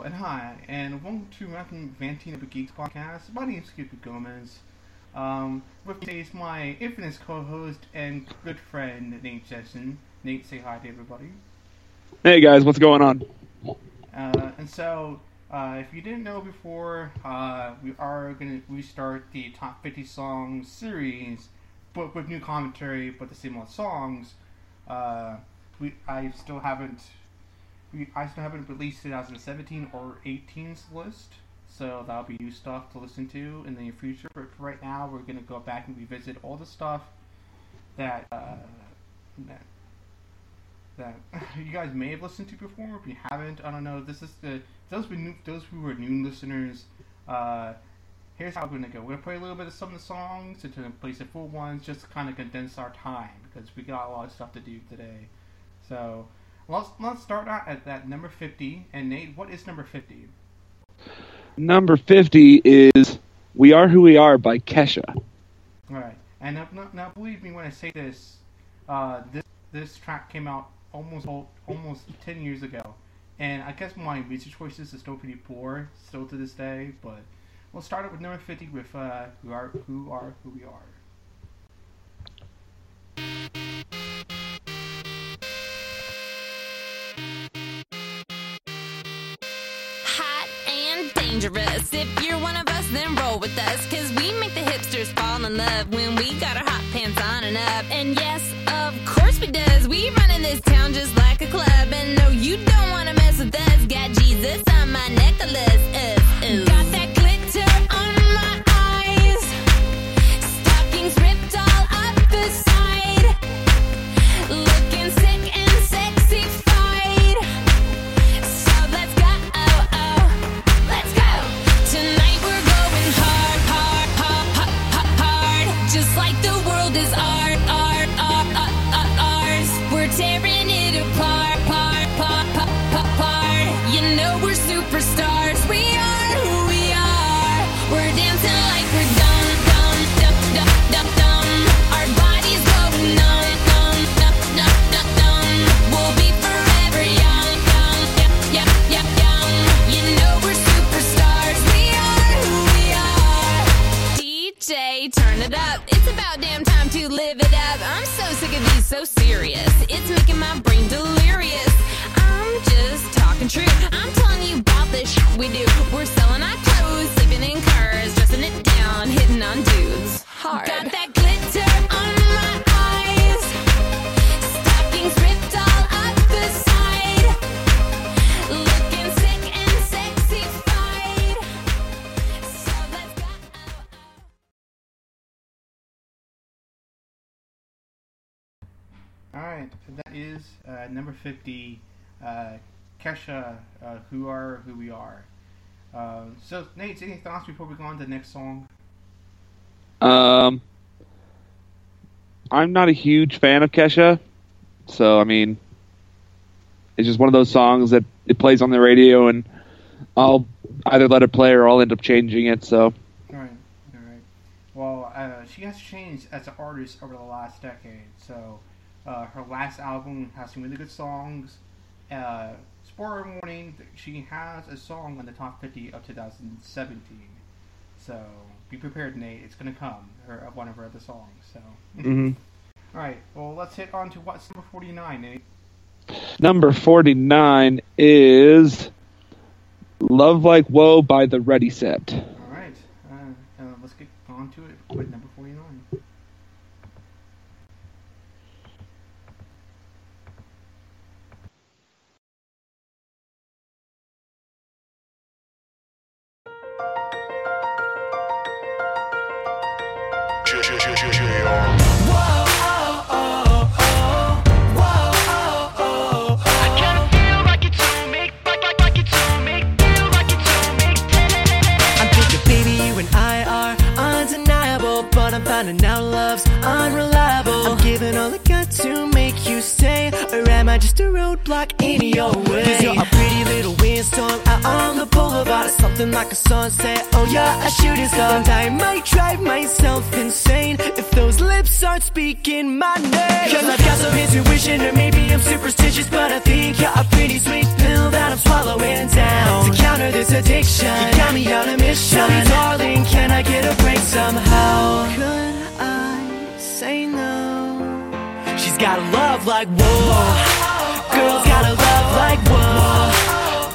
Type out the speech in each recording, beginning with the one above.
Hello and hi, and welcome to Mountain Vantina of Geeks podcast. My name is Skip Gomez. Um, with me is my infamous co-host and good friend Nate Jetson. Nate, say hi to everybody. Hey guys, what's going on? Uh, and so, uh, if you didn't know before, uh, we are going to restart the top 50 songs series, but with new commentary, but the same old songs. Uh, we I still haven't I still haven't released 2017 or 18's list, so that'll be new stuff to listen to in the near future. But right now, we're gonna go back and revisit all the stuff that uh, that that you guys may have listened to before. If you haven't, I don't know. This is the those who new, those who are new listeners. Uh, here's how we're gonna go. We're gonna play a little bit of some of the songs and to play some full ones, just to kind of condense our time because we got a lot of stuff to do today. So let's let's start out at that number fifty. And Nate, what is number fifty? Number 50 is We Are Who We Are by Kesha. All right, and now, now, now believe me when I say this, uh, this this track came out almost almost ten years ago, and I guess my music choices are still pretty poor, still to this day. But we'll start it with number fifty with uh, "Who Are Who Are Who We Are." Dangerous. If you're one of us, then roll with us. Cause we make the hipsters fall in love when we got our hot pants on and up. And yes, of course we does. We run in this town just like a club. And no, you don't wanna mess with us. Got Jesus on my necklace. Uh. Got that All right, that is uh, number fifty. Uh, Kesha, uh, "Who Are Who We Are." Uh, so, Nate, any thoughts before we go on to the next song? Um, I'm not a huge fan of Kesha, so I mean, it's just one of those songs that it plays on the radio, and I'll either let it play or I'll end up changing it. So All right, all right. Well, uh, she has changed as an artist over the last decade. So, uh, her last album has some really good songs. Uh, spoiler warning: she has a song on the top 50 of 2017. So, be prepared, Nate. It's gonna come. Her one of her other songs. So, mhm. all right. Well, let's hit on to what's number 49, Nate. number 49 is "Love Like Woe by the Ready Set. To make you stay, or am I just a roadblock in your way? Cause you're a pretty little windstorm out on the boulevard, something like a sunset. Oh, yeah, a shooting star. And I might drive myself insane if those lips start speaking my name. Cause I've got some intuition, or maybe I'm superstitious, but I think you're a pretty sweet pill that I'm swallowing down. To counter this addiction, You got me on a mission. Tell me, darling, can I get a break somehow? She's got a love like whoa. Girls gotta love like whoa.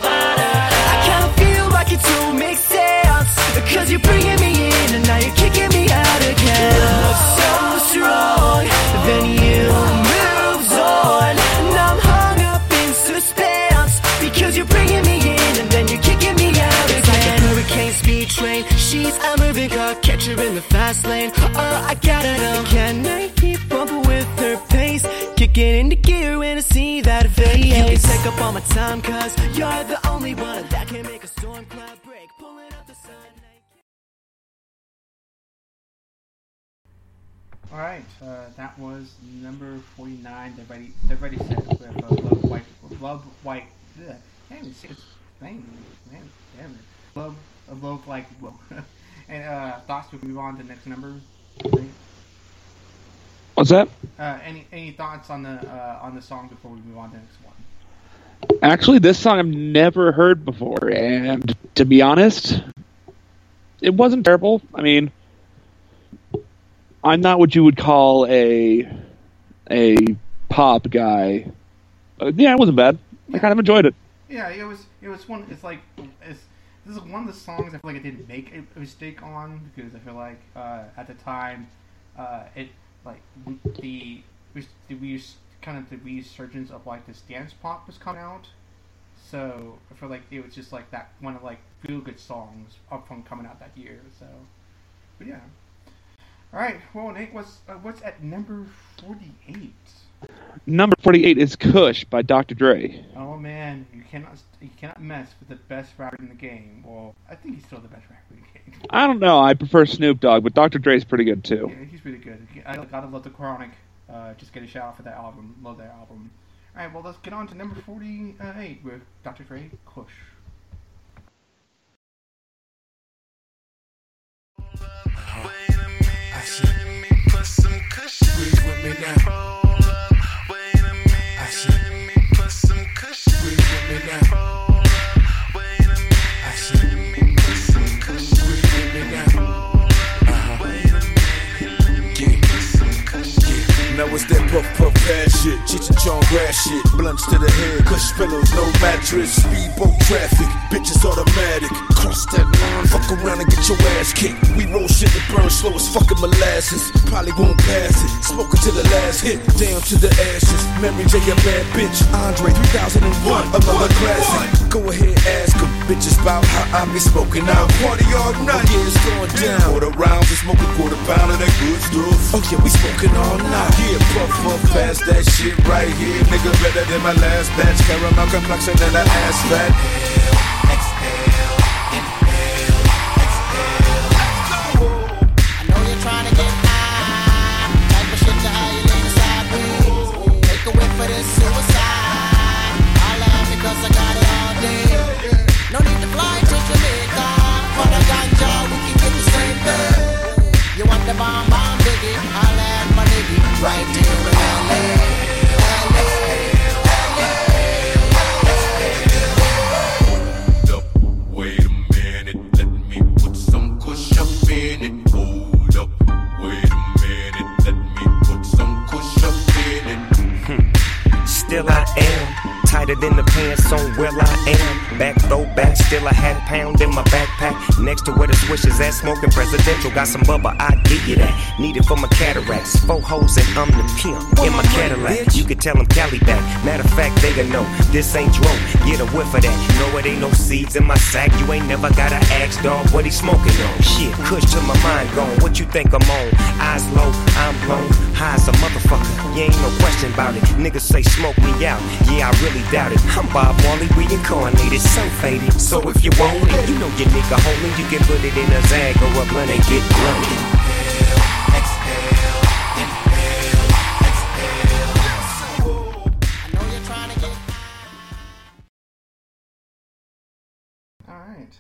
I kinda feel like it don't make sense. Cause you're bringing me in and now you're kicking me out again. Love so strong, then you moved on. And I'm hung up in suspense. Because you're bringing me in and then you're kicking me out it's again. Like a hurricane speed train. She's a moving car, catch her in the fast lane. Oh, I gotta know. Can I keep up with her pace? Kicking into gear when I see that face. You can take up all my time, cause you're the only one that can make a storm cloud break. Pulling up the sun. All right, uh, that was number forty-nine. They're ready. They're ready set with uh, love white. Love white. Ugh, can't even say its name. Man, damn it. Love. Uh, love like. Well, and uh, thoughts. We move on to the next number. Right? What's that? Uh, any any thoughts on the uh, on the song before we move on to the next one? Actually, this song I've never heard before, and to be honest, it wasn't terrible. I mean, I'm not what you would call a a pop guy. Uh, yeah, it wasn't bad. I kind of enjoyed it. Yeah, it was. It was one. It's like it's. This is one of the songs I feel like I didn't make a mistake on because I feel like uh, at the time, uh, it like the the we kind of the resurgence of like this dance pop was coming out. So I feel like it was just like that one of like feel good songs up from coming out that year. So, but yeah. All right. Well, Nate, what's uh, what's at number forty eight? Number 48 is Kush by Dr. Dre. Oh man, you cannot you cannot mess with the best rapper in the game. Well, I think he's still the best rapper in the game. I don't know. I prefer Snoop Dogg, but Dr. Dre's pretty good too. Yeah, he's really good. I gotta love the Chronic. Uh, just get a shout out for that album. Love that album. All right, well let's get on to number forty-eight with Dr. Dre, Kush. Breathe with me now. I now. I see. Now it's that puff puff pass shit, Cheech and Chong grass shit, blunts to the head, kush pillows, no mattress, speedboat traffic, bitches automatic, cross that line, fuck around and get your ass kicked. We roll shit that burn slow as fucking molasses, probably won't pass it, smoking to the last hit, down to the ashes. Mary J a bad bitch, Andre 3001, another classic. Go ahead, ask them, bitches about how I be smoking out. Party all night, yeah, it's going down. Quarter rounds, we smoke a quarter pound of that good stuff. Oh yeah, we smoking all night. Yeah, puff puff past that shit right here, nigga. Better than my last batch. Caramel complexion and an ass fat. I the bomb bomb biggie? Holla at my nigga. Right here tighter than the pants on where I am. Back throwback, still a pound in my backpack. Next to where the swish is at, smoking presidential. Got some bubba, I give you that. Need it for my cataracts. Four hoes and I'm the pimp in my Cadillac. You can tell them Cali back. Matter of fact, they gonna know this ain't dro. Get a whiff of that. No, it ain't no seeds in my sack. You ain't never gotta ask, dog, what he smoking on. Shit, kush to my mind gone. What you think I'm on? Eyes low, I'm blown. High as a motherfucker. You ain't no question about it. Niggas say smoke me out. Yeah, I really doubt it. I'm Bob Marley reincarnated, so faded. So if you want it, you know your nigga homie. You can put it in a zag or a blunt and get blunted.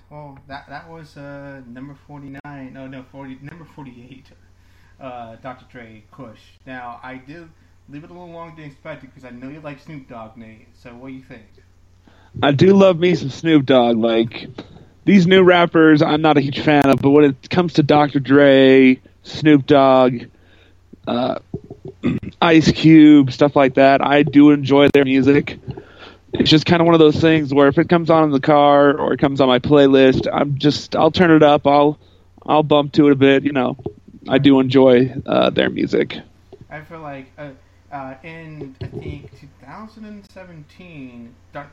Well, that that was uh, number forty nine. No, no, forty. Number forty eight. Uh, Dr. Dre, Kush. Now, I did leave it a little longer than expected because I know you like Snoop Dogg, Nate. So, what do you think? I do love me some Snoop Dogg. Like, these new rappers, I'm not a huge fan of. But when it comes to Dr. Dre, Snoop Dogg, uh, Ice Cube, stuff like that, I do enjoy their music. It's just kind of one of those things where if it comes on in the car or it comes on my playlist, I'm just I'll turn it up. I'll I'll bump to it a bit. You know, I do enjoy uh, their music. I feel like uh, uh, in I think 2017, Doc-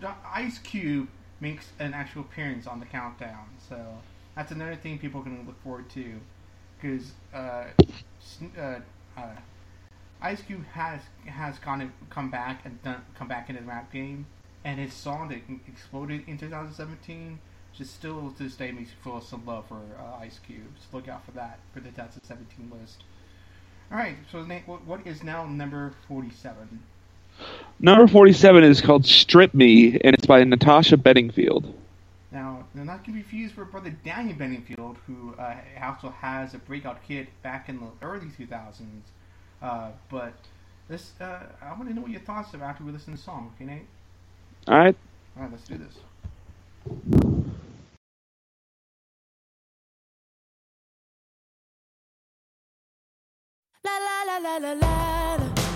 Doc- Ice Cube makes an actual appearance on the countdown. So that's another thing people can look forward to, because uh, uh, uh, Ice Cube has has and come back and done come back into the rap game, and his song that exploded in 2017 just still to this day makes you feel some love for uh, Ice Cube. So look out for that for the 2017 list. All right, so Nate, what, what is now number 47? Number 47 is called Strip Me, and it's by Natasha Bedingfield. Now, they're not to be confused with brother Daniel Benningfield, who uh, also has a breakout hit back in the early 2000s. Uh, but this, uh, I want to know what your thoughts are after we listen to the song. Okay, Nate? All right. All right, let's do this. La la la la la la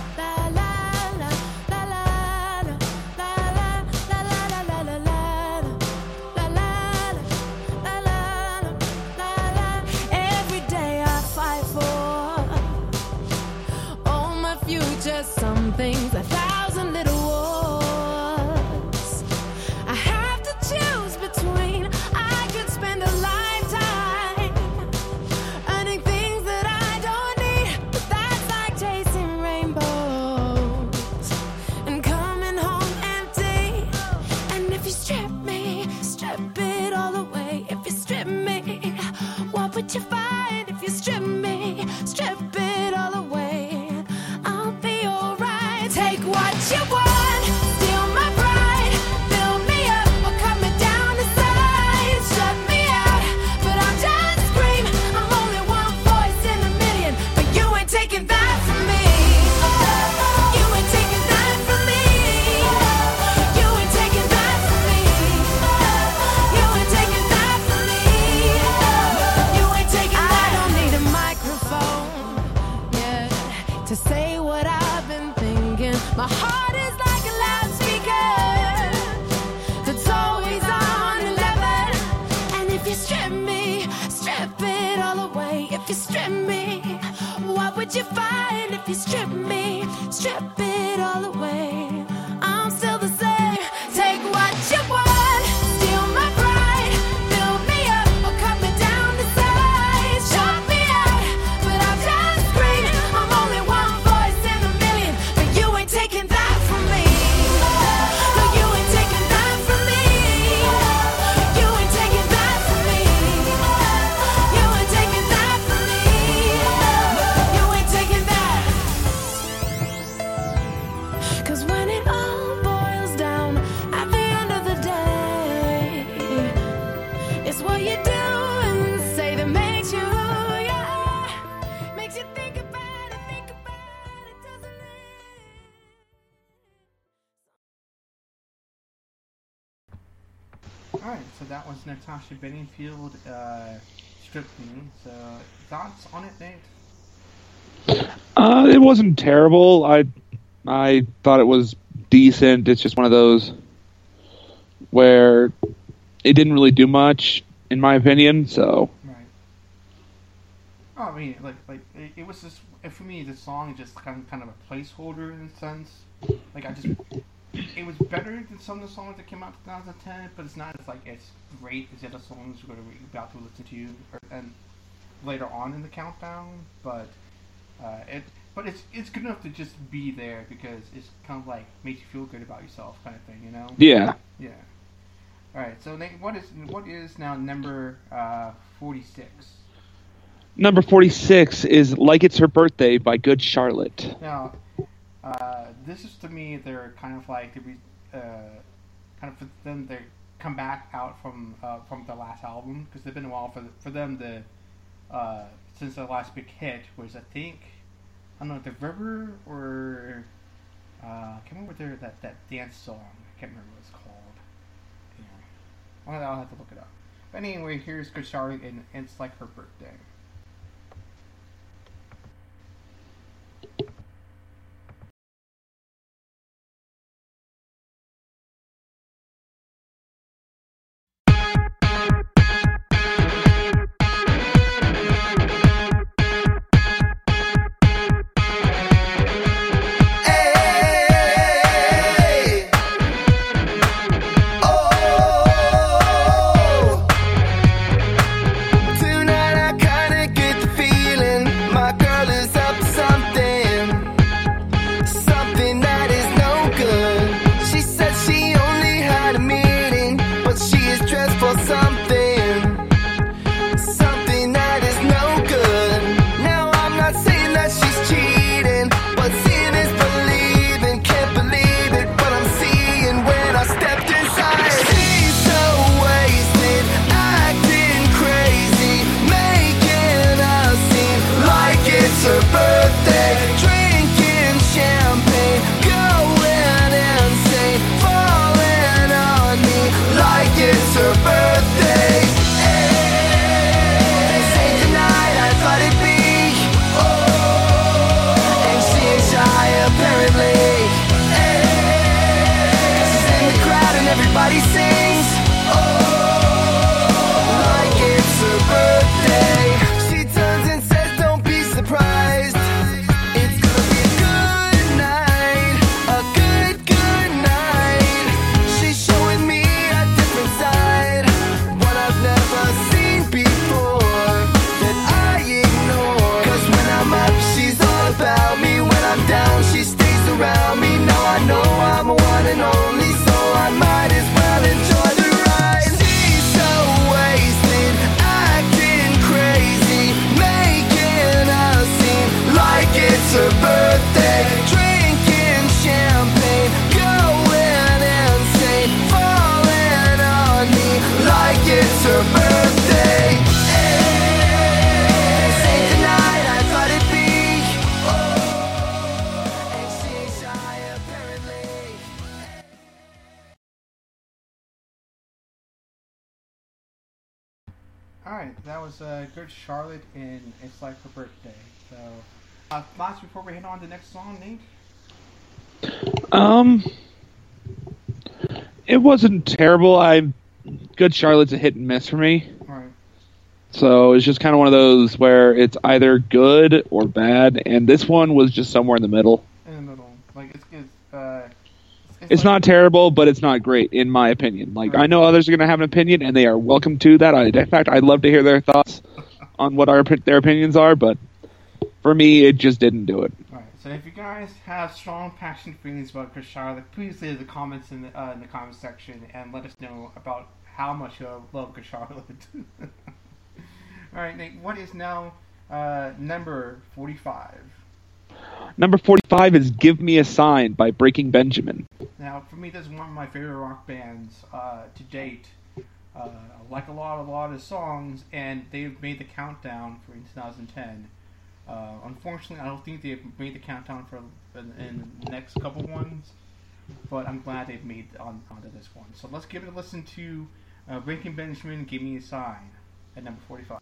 would you find? If you strip me, strip it all away. All right, so that was Natasha Benningfield, uh, Strip Me. So, thoughts on it, Nate? Uh, it wasn't terrible. I I thought it was decent. It's just one of those where it didn't really do much, in my opinion. So Right. Oh, I mean, like, like it, it was just for me. The song is just kind of, kind of a placeholder in a sense. Like, I just, it was better than some of the songs that came out in 2010, but it's not as like as great as the other songs we're going to be about to listen to or, and later on in the countdown. But uh, it, but it's it's good enough to just be there because it's kind of like makes you feel good about yourself, kind of thing, you know. yeah, Yeah. All right. So Nate, what is what is now number uh, forty six? number forty six is "Like It's Her Birthday" by Good Charlotte. Now, uh, this is to me they're kind of like the uh, kind of for them they come back out from uh, from the last album because they've been a while for for them to uh, since their last big hit was I think I don't know the River or uh, I can't remember their that that dance song I can't remember what it's called. Yeah. I'll, have to look it up. But anyway, here's Good Charlotte, and it's like her birthday. Was uh, Good Charlotte, and it's like her birthday. So, uh, thoughts before we head on to the next song, Nate? Um, it wasn't terrible. I Good Charlotte's a hit and miss for me. So it's just kind of one of those where it's either good or bad, and this one was just somewhere in in the middle. Like it's it's uh, It's not terrible, but it's not great in my opinion. Like I know others are going to have an opinion, and they are welcome to that. I, in fact, I'd love to hear their thoughts on what our their opinions are, but for me, it just didn't do it. Alright, so if you guys have strong, passionate feelings about Chris Charlotte, please leave the comments in the uh, in the comment section and let us know about how much you love Chris Charlotte. Alright, Nate, what is now uh, number forty-five? Number forty-five is "Give Me a Sign" by Breaking Benjamin. Now, for me, this is one of my favorite rock bands uh, to date. Uh, like a lot, a lot of songs, and they've made the countdown for in 2010. Uh, unfortunately, I don't think they've made the countdown for in, in the next couple ones, but I'm glad they've made on onto this one. So let's give it a listen to uh, Breaking Benjamin. Give me a sign at number 45.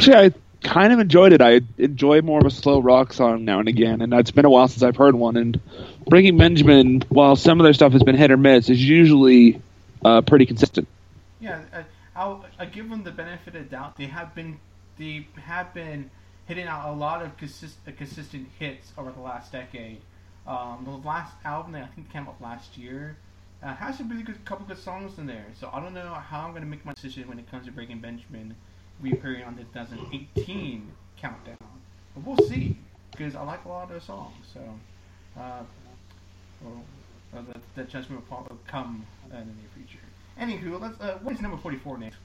Actually, I kind of enjoyed it. I enjoy more of a slow rock song now and again, and it's been a while since I've heard one. And Breaking Benjamin, while some of their stuff has been hit or miss, is usually uh, pretty consistent. Yeah, uh, I'll, i give them the benefit of doubt. They have been they have been hitting out a lot of consist, uh, consistent hits over the last decade. Um, the last album that I think came out last year uh, has a really good couple good songs in there. So I don't know how I'm going to make my decision when it comes to Breaking Benjamin reappearing on the 2018 countdown. But we'll see because I like a lot of those songs. So uh, well, uh, that, that judgment will probably come uh, in the near future. Anywho, let's. Uh, what is number 44 next?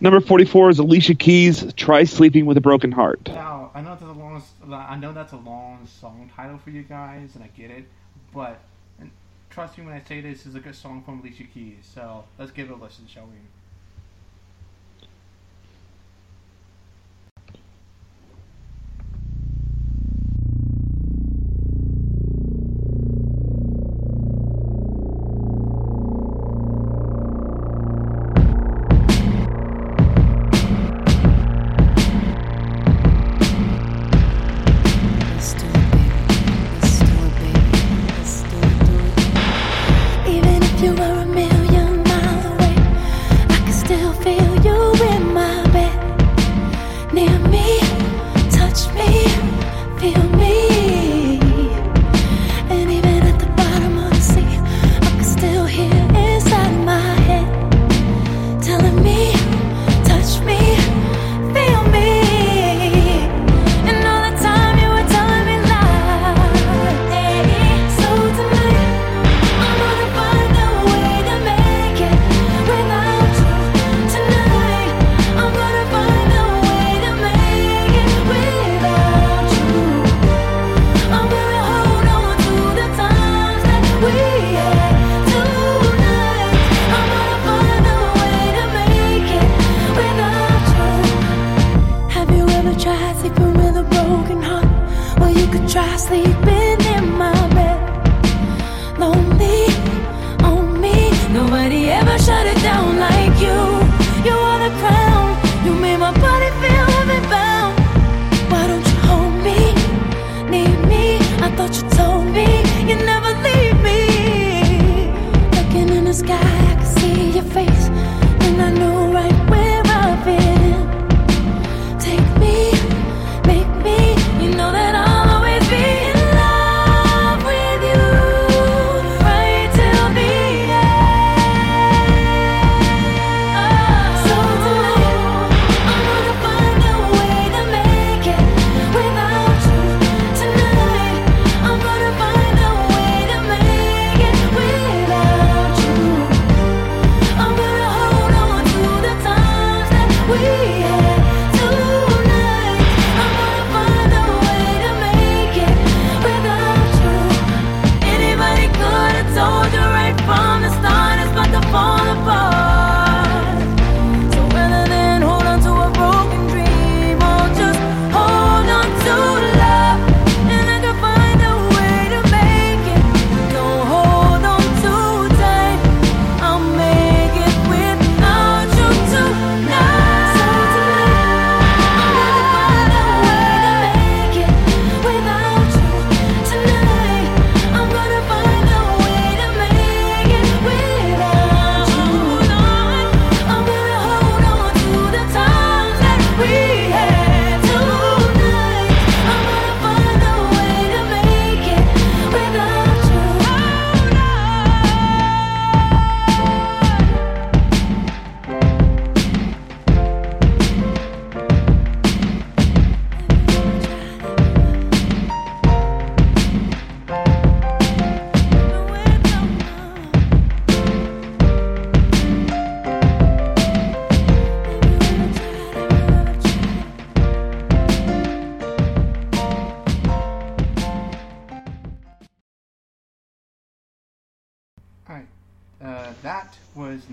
Number 44 is Alicia Keys, Try Sleeping with a Broken Heart. Now, I know that's a long, I know that's a long song title for you guys, and I get it, but trust me when I say this is a good song from Alicia Keys. So let's give it a listen, shall we?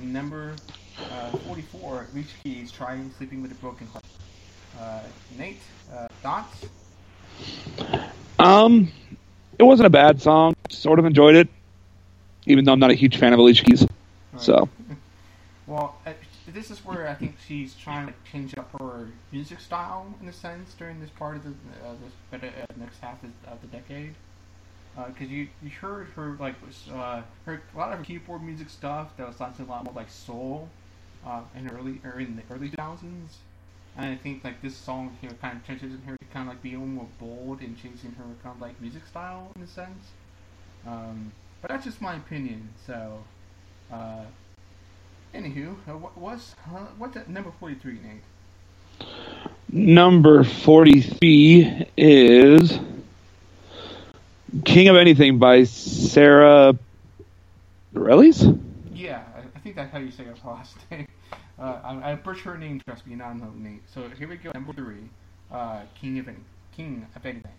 Number uh, 44, Reach Keys, Trying Sleeping with a Broken Heart. Uh, Nate, uh, thoughts? Um, it wasn't a bad song. Sort of enjoyed it, even though I'm not a huge fan of Alicia Keys. So Well, uh, this is where I think she's trying to change up her music style in a sense during this part of the uh, this uh, next half of the decade. Because you you heard her like uh, her a lot of her keyboard music stuff that was sounding a lot more like soul uh, in early or in the early 2000s. And I think like this song here kind of transitions her to kind of like being more bold and changing her kind of like music style in a sense. Um, but that's just my opinion. So. Uh, Anywho, uh, what uh, what's at number forty three, Nate? number 43 is King of Anything by Sara Bareilles. Yeah, I, think that's how you say her last name. Uh, I, I butchered her name, trust me, not know Nate. So here we go, number three, uh, King of any, King of anything.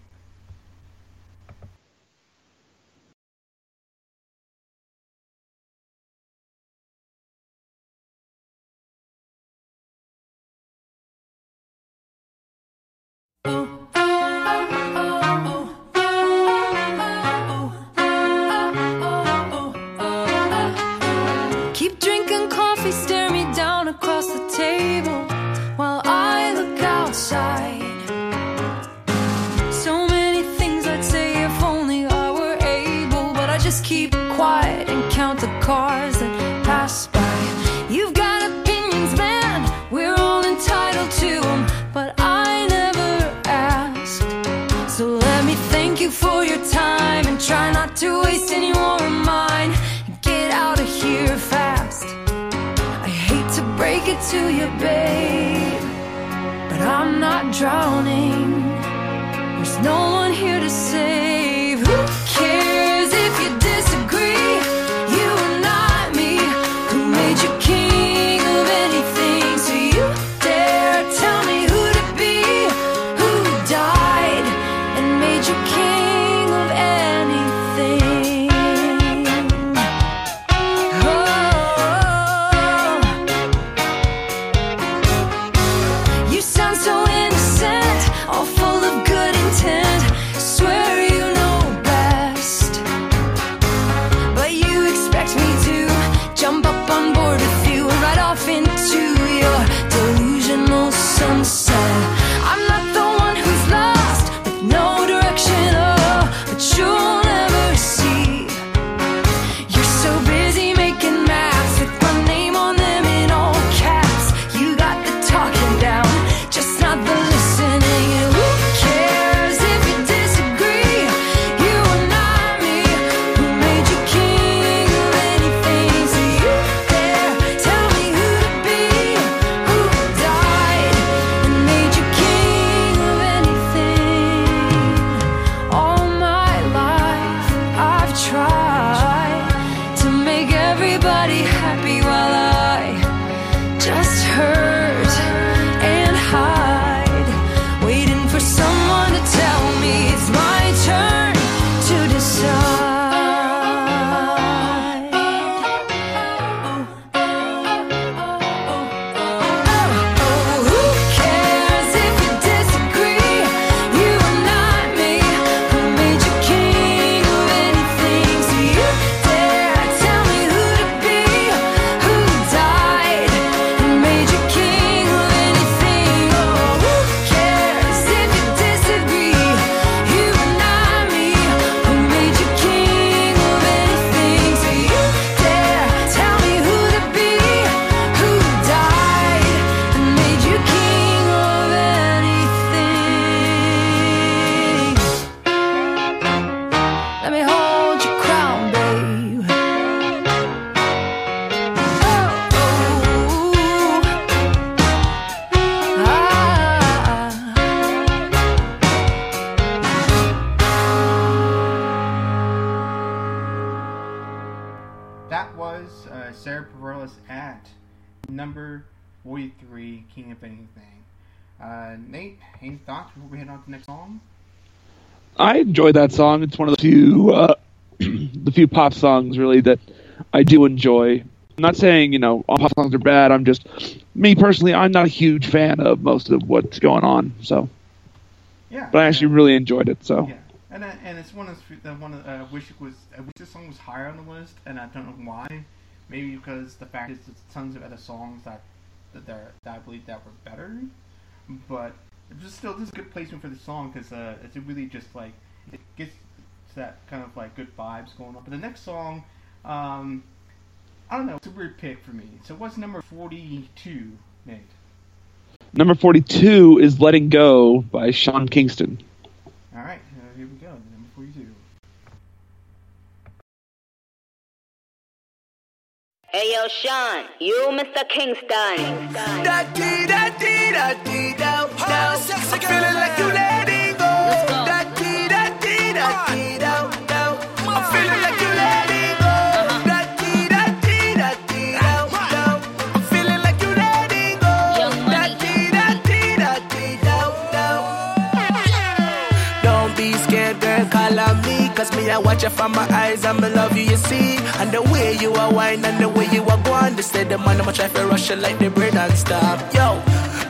Enjoy that song. It's one of the few uh, the few pop songs really that I do enjoy. I'm not saying you know all pop songs are bad. I'm just me personally. I'm not a huge fan of most of what's going on. So, Yeah. but I actually really enjoyed it. So Yeah, and uh, and it's one of the the one of, uh, I wish it was I wish this song was higher on the list, and I don't know why. Maybe because the fact is there's tons of other songs that that, there, that I believe that were better, but it's just still this is a good placement for the song because uh, it's really just like it gets that kind of like good vibes going on. But the next song, um, I don't know, it's a weird pick for me. So what's number forty-two, Nate? number 42 is "Letting Go" by Sean Kingston. All right, uh, here we go. Number forty-two. Hey yo, Sean, you Mr. Kingston. Da dee da dee da dee da da. I'm feeling like you letting I watch you from my eyes me love you, you see. And the way you are wine and the way you are going. They say the man, I'ma try to rush you like the bread and stop. Yo,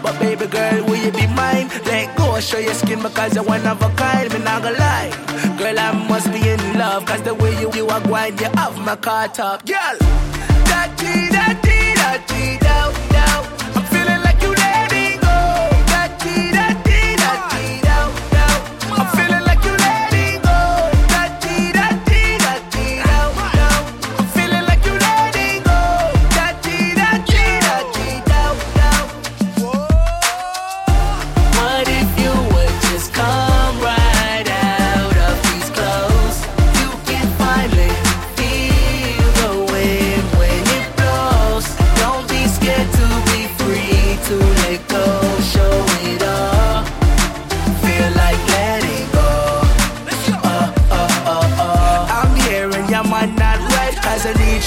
but baby girl, will you be mine? Let go, show your skin because you're one of a kind. Me not gonna lie. Girl, I must be in love. Cause the way you, you are going, you have my car top. Girl, da dee da dee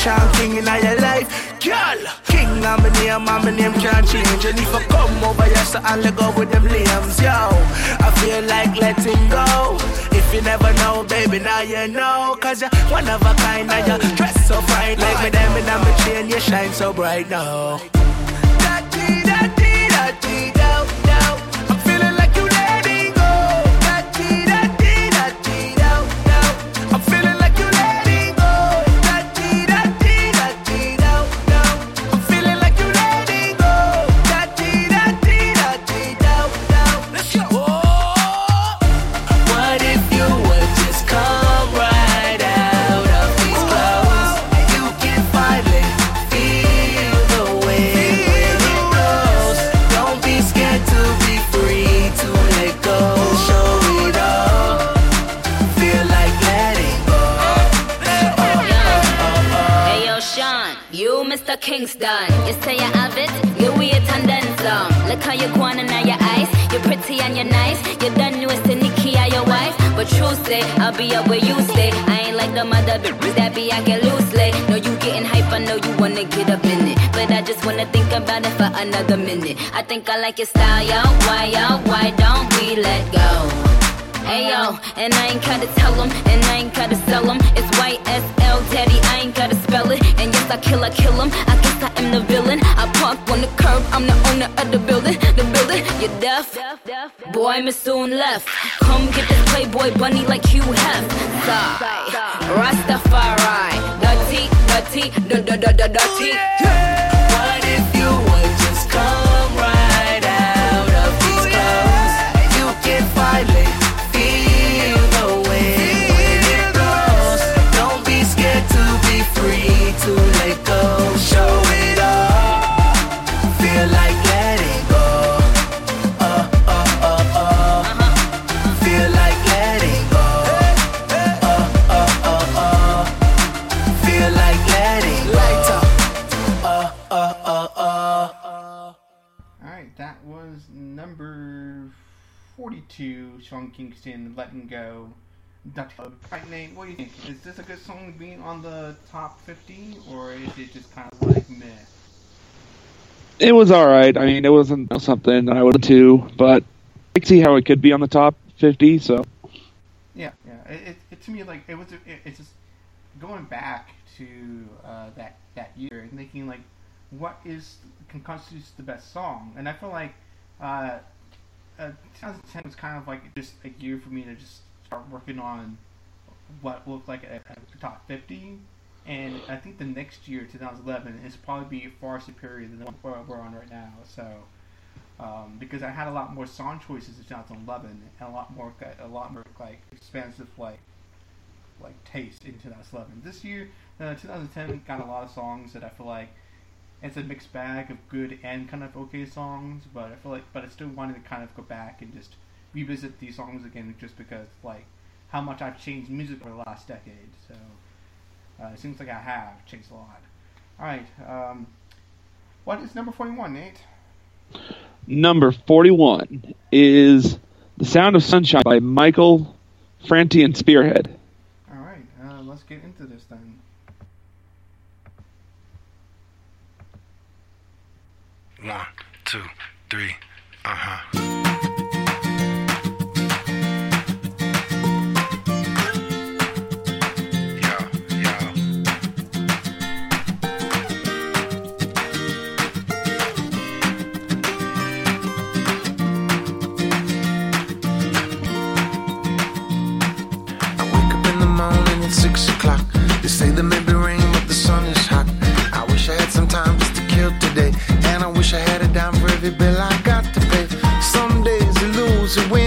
Sean King in your life. Girl, King, I'm a name, I'm a name can't change. And if I come over here, so I'll go with them limbs, yo. I feel like letting go. If you never know, baby, now you know. Cause you're one of a kind, and you dress so fine. Like me, them in my chain, you shine so bright now. I'm feeling Sean, you. You say you have it, Louis Vuitton some. Look how you're going and now you're ice. You're pretty and you're nice. You're done newest to Nikki, are your wife. But true say, I'll be up where you stay. I ain't like the mother bitches that be acting loosely. No, you getting hype, I know you wanna get up in it. But I just wanna think about it for another minute. I think I like your style, yo. Why, yo? Why don't we let go? Ayo, and I ain't gotta tell them, and I ain't gotta sell them. It's YSL, daddy, I ain't gotta spell it. And yes, I kill, I kill them. I am the villain. I park on the curb, I'm the owner of the building. The building, you're deaf. Boy, Miss soon left. Come get this Playboy bunny like Hugh Hef. Sigh, Rastafari. Dirty, dirty, da dirty. 42, Sean Kingston, Letting Go. Dr. Right, what do you think? Is this a good song being on the top 50, or is it just kind of like meh? It was alright. I mean, it wasn't something I would do, but I see how it could be on the top 50, so. Yeah, yeah. It, it, to me, like, it was, it, it's just going back to uh, that, that year and thinking, like, what is, can constitutes the best song? And I feel like, uh, uh, 2010 was kind of like just a year for me to just start working on what looked like a, a top 50. And I think the next year, 2011, is probably be far superior than the one we're on right now. So, um, because I had a lot more song choices in 2011 and a lot more, a lot more like expansive like like taste in 2011. This year, uh, 2010 got a lot of songs that I feel like it's a mixed bag of good and kind of okay songs. But I feel like, but I still wanted to kind of go back and just revisit these songs again, just because like how much I've changed music over the last decade. So uh, it seems like I have changed a lot. All right, um, what is number 41, Nate? number 41 is "The Sound of Sunshine" by Michael Franti and Spearhead. All right, uh, let's get into this then. One, two, three. Uh huh. Yeah, yeah. I every bill I got to pay. Some days you lose, you win,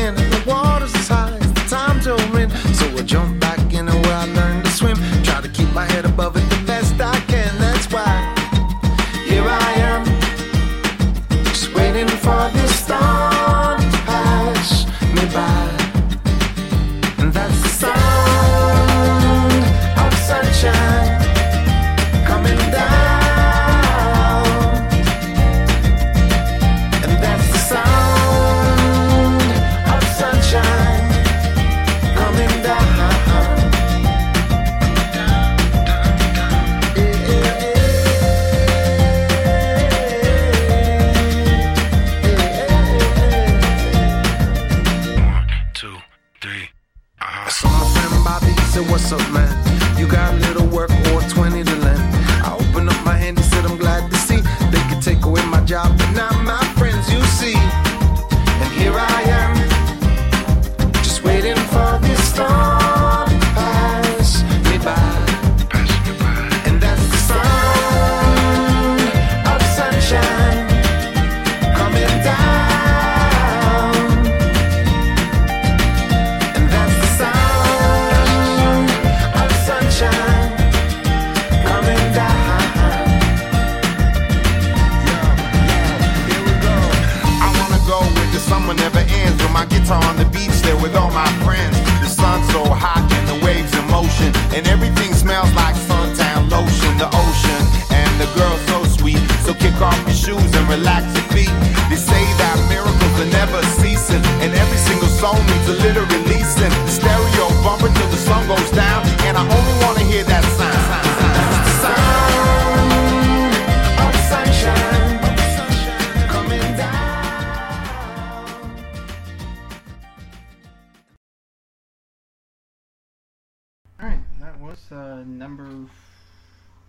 number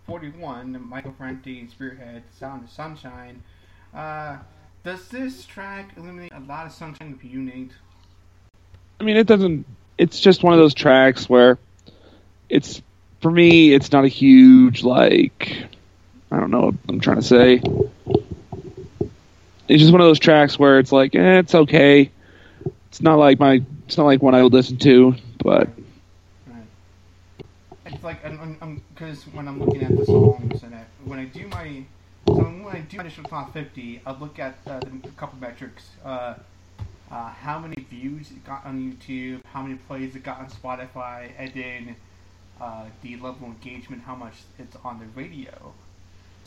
41, Michael Franti Spearhead, Sound of Sunshine. Uh, does this track eliminate a lot of sunshine for you, Nate? I mean, it doesn't. It's just one of those tracks where it's for me. It's not a huge like. I don't know what I'm trying to say. It's just one of those tracks where it's like, eh, it's okay. It's not like my. It's not like one I would listen to, but like, because when I'm looking at the songs and when I do my, so when I do initial top 50, I look at uh, the, a couple metrics. Uh, uh, how many views it got on YouTube, how many plays it got on Spotify, and then uh, the level of engagement, how much it's on the radio.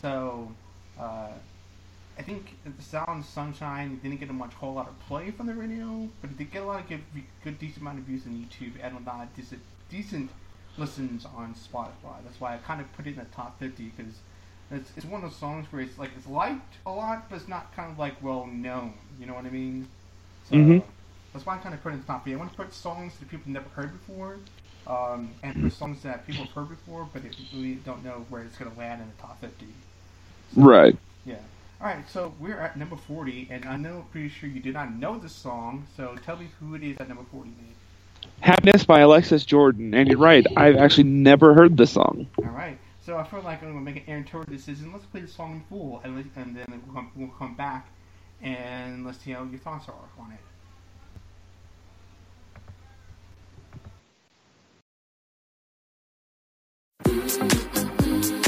So, uh, I think the Sound Sunshine didn't get a much whole lot of play from the radio, but it did get a lot of good, good decent amount of views on YouTube and a decent, decent listens on Spotify. That's why I kind of put it in the top 50 because it's, it's one of those songs where it's like it's liked a lot, but it's not kind of like well known. You know what I mean? So Mhm. that's why I kind of put it in the top 50. I want to put songs that people never heard before, um, and put songs that people have heard before, but it, we don't know where it's going to land in the top 50. right. Yeah. All right, so we're at number 40, and I know, pretty sure you did not know this song, so tell me who it is at number 40, Nate. Happiness by Alexis Jordan, and you're right. I've actually never heard this song. All right. So I feel like I'm gonna make an Aaron Torres decision. Let's play the song in full, and, and then we'll come, we'll come back and let's see how your thoughts are on it. I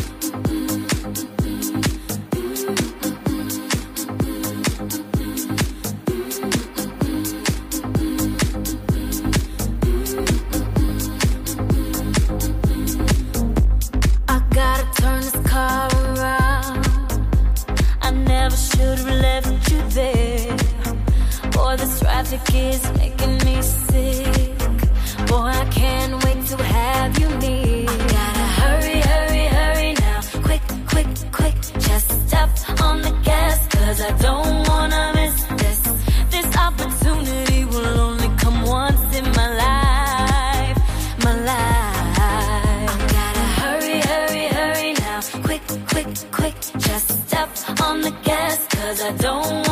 traffic is making me sick. Boy, I can't wait to have you near. I gotta hurry, hurry, hurry now. Quick, quick, quick. Just step on the gas, cause I don't wanna miss this. This opportunity will only come once in my life. My life. I gotta hurry, hurry, hurry now. Quick, quick, quick. Just step on the gas, cause I don't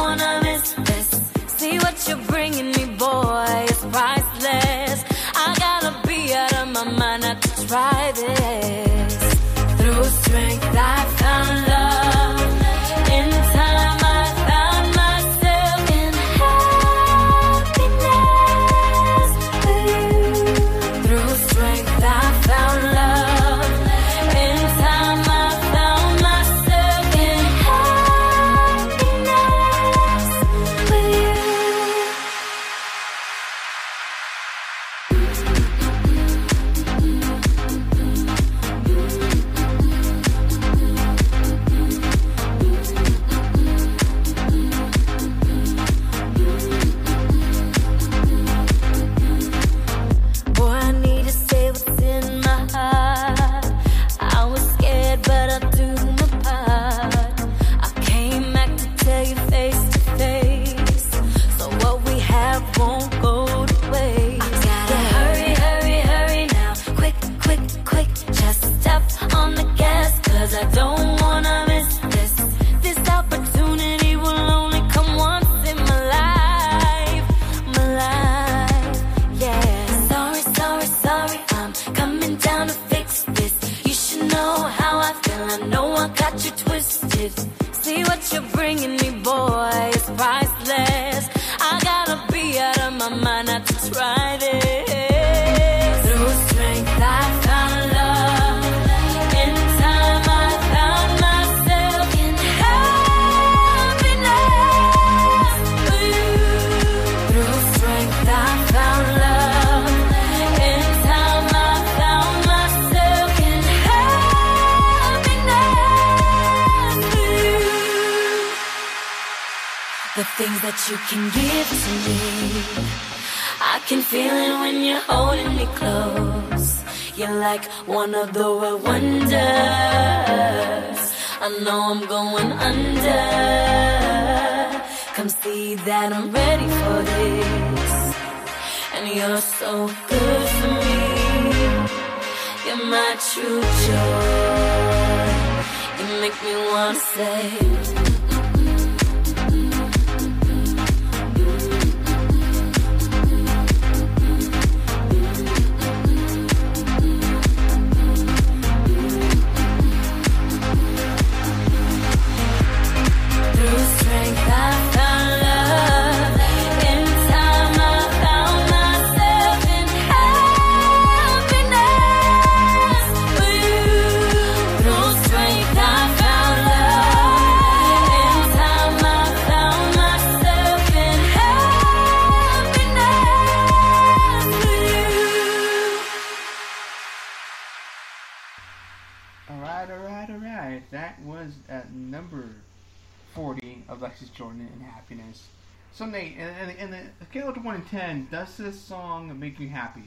does this song make you happy?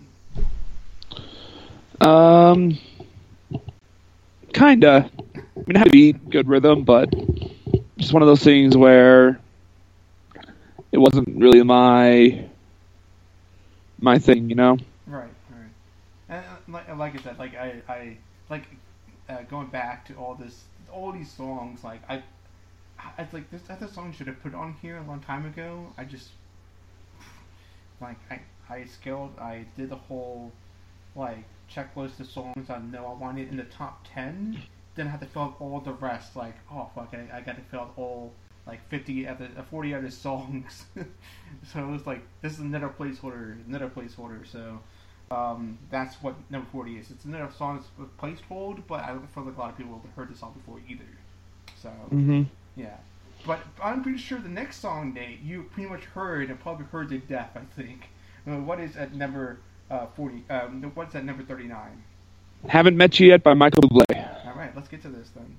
Um, kinda. I mean, it had to be good rhythm, but just one of those things where it wasn't really my my thing, you know. Right, right. And uh, like, like I said, like I, I like uh, going back to all this, all these songs. Like I, I like this other song should have put on here a long time ago. I just like I, I scaled. I did the whole like checklist of songs I know I wanted in the top ten. Then I had to fill out all the rest. Like oh fuck, I, I got to fill out all like 50 other, uh, 40 other songs. so it was like, this is another placeholder, another placeholder. So um, that's what number 40 is. It's another song that's placeholder, but I don't feel like a lot of people have heard this song before either. So, Mhm. yeah. But I'm pretty sure the next song, Nate, you pretty much heard and probably heard to death, I think. Uh, what is at number uh, 40? Um, what's at number 39? Haven't met you yet by Michael Bublé. All right, let's get to this then.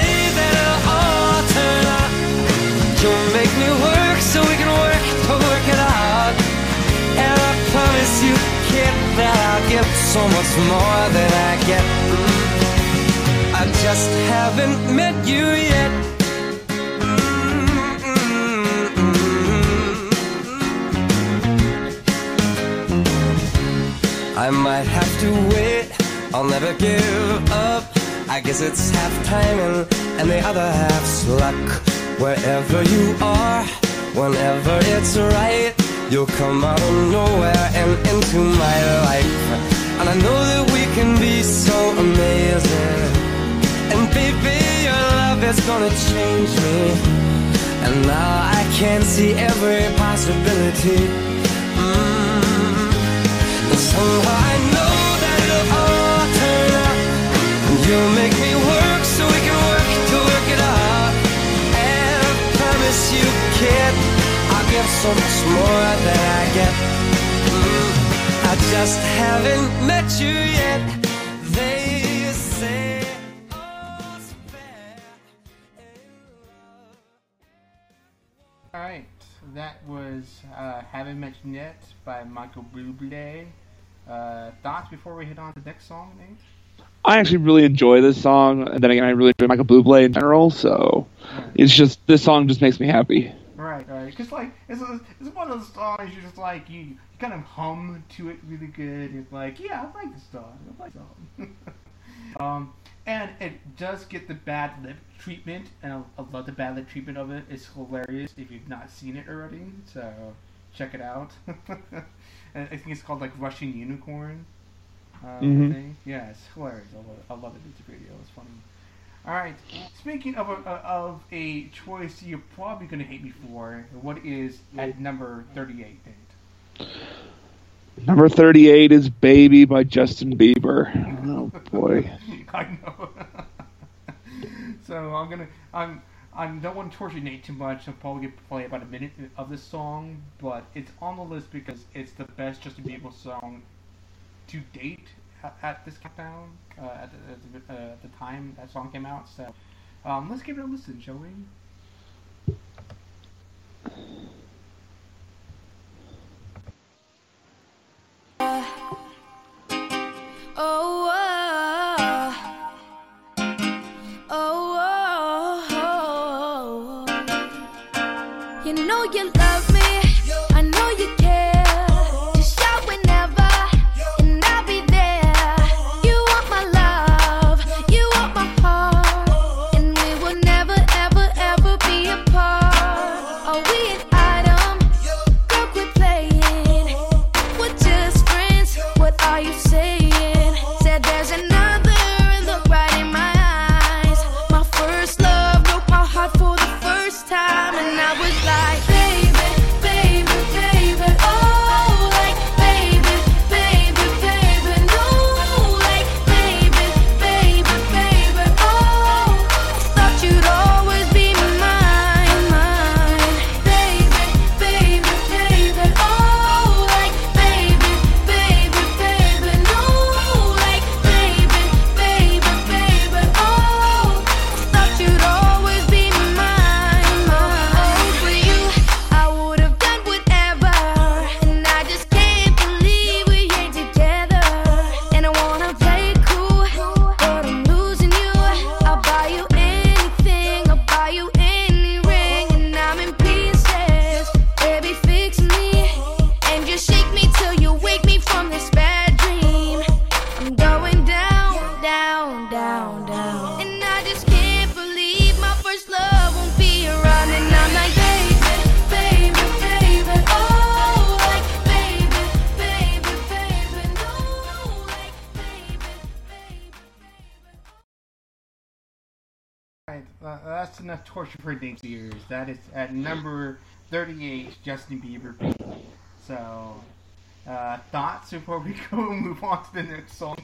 promise you, kid, that I'll give so much more than I get. I just haven't met you yet. I might have to wait, I'll never give up. I guess it's half timing and the other half's luck. Wherever you are, whenever it's right, you'll come out of nowhere and into my life. And I know that we can be so amazing. And baby, your love is gonna change me. And now I can see every possibility. Mm. And somehow I know that it'll all turn out. And you'll make me work so we can work to work it out. And I promise you, I'll give so much more than I get. Mm. I just haven't met you yet. They say. All right, that was uh, "Haven't Met You Yet" by Michael Bublé. Uh, thoughts before we hit on to the next song, Nate? I actually really enjoy this song, and then again, I really enjoy Michael Bublé in general. So it's just this song just makes me happy. Right, right. Because like it's, it's one of those songs you're just like you, you kind of hum to it really good. It's like yeah, I like this song. I like this song. um, and it does get the bad lip treatment, and I, I love the bad lip treatment of it. It's hilarious if you've not seen it already. So check it out. and I think it's called like Russian Unicorn. Uh, Mhm. Yeah, it's hilarious. I love it. I love the music video. It's funny. All right. Speaking of a, of a choice you're probably going to hate me for, what is at number 38, Nate? Number 38 is Baby by Justin Bieber. Oh, boy. I know. so I'm gonna I'm I don't want to torture Nate too much. I'll probably get to play about a minute of this song, but it's on the list because it's the best Justin Bieber song to date at, at this countdown uh, at, the, at, the, uh, at the time that song came out. So um, let's give it a listen, shall we? That is at number 38, Justin Bieber. So, uh, thoughts before we go move on to the next song?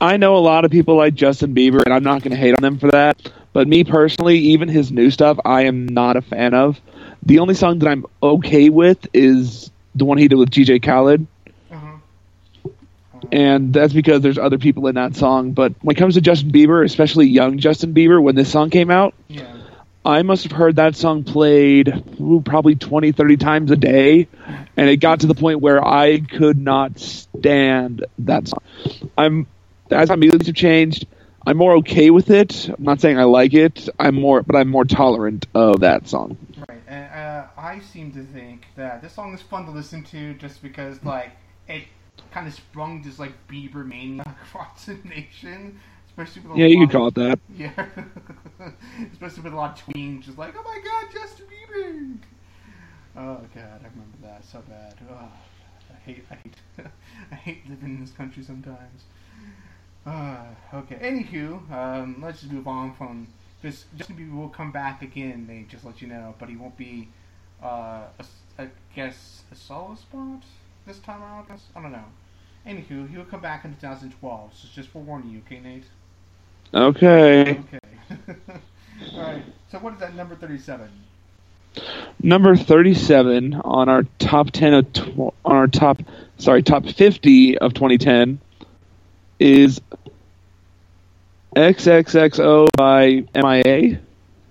I know a lot of people like Justin Bieber, and I'm not going to hate on them for that. But me personally, even his new stuff, I am not a fan of. The only song that I'm okay with is the one he did with DJ Khaled. And that's because there's other people in that song. But when it comes to Justin Bieber, especially young Justin Bieber, when this song came out, Yeah. I must have heard that song played ooh, probably 20, 30 times a day. And it got to the point where I could not stand that song. I'm, as my music have changed, I'm more okay with it. I'm not saying I like it. I'm more, but I'm more tolerant of that song. Right, and uh, I seem to think that this song is fun to listen to just because, like, it kind of sprung this, like, Bieber mania across the nation. Especially with Yeah, you could call it that. Yeah. Especially with a lot of tweens, just like, oh my god, Justin Bieber! Oh god, I remember that so bad. Oh, I hate, I hate, I hate living in this country sometimes. Uh, okay. Anywho, um, let's just move on from this. Justin Bieber will come back again. They just let you know, but he won't be. Uh, a, I guess a solo spot this time around. I guess I don't know. Anywho, he will come back in 2012. So just for warning you, okay, Nate? Okay. Okay. All right. So what is that number 37? Number 37 on our top 10 of tw- on our top sorry, top 50 of 2010 is XXXO by MIA.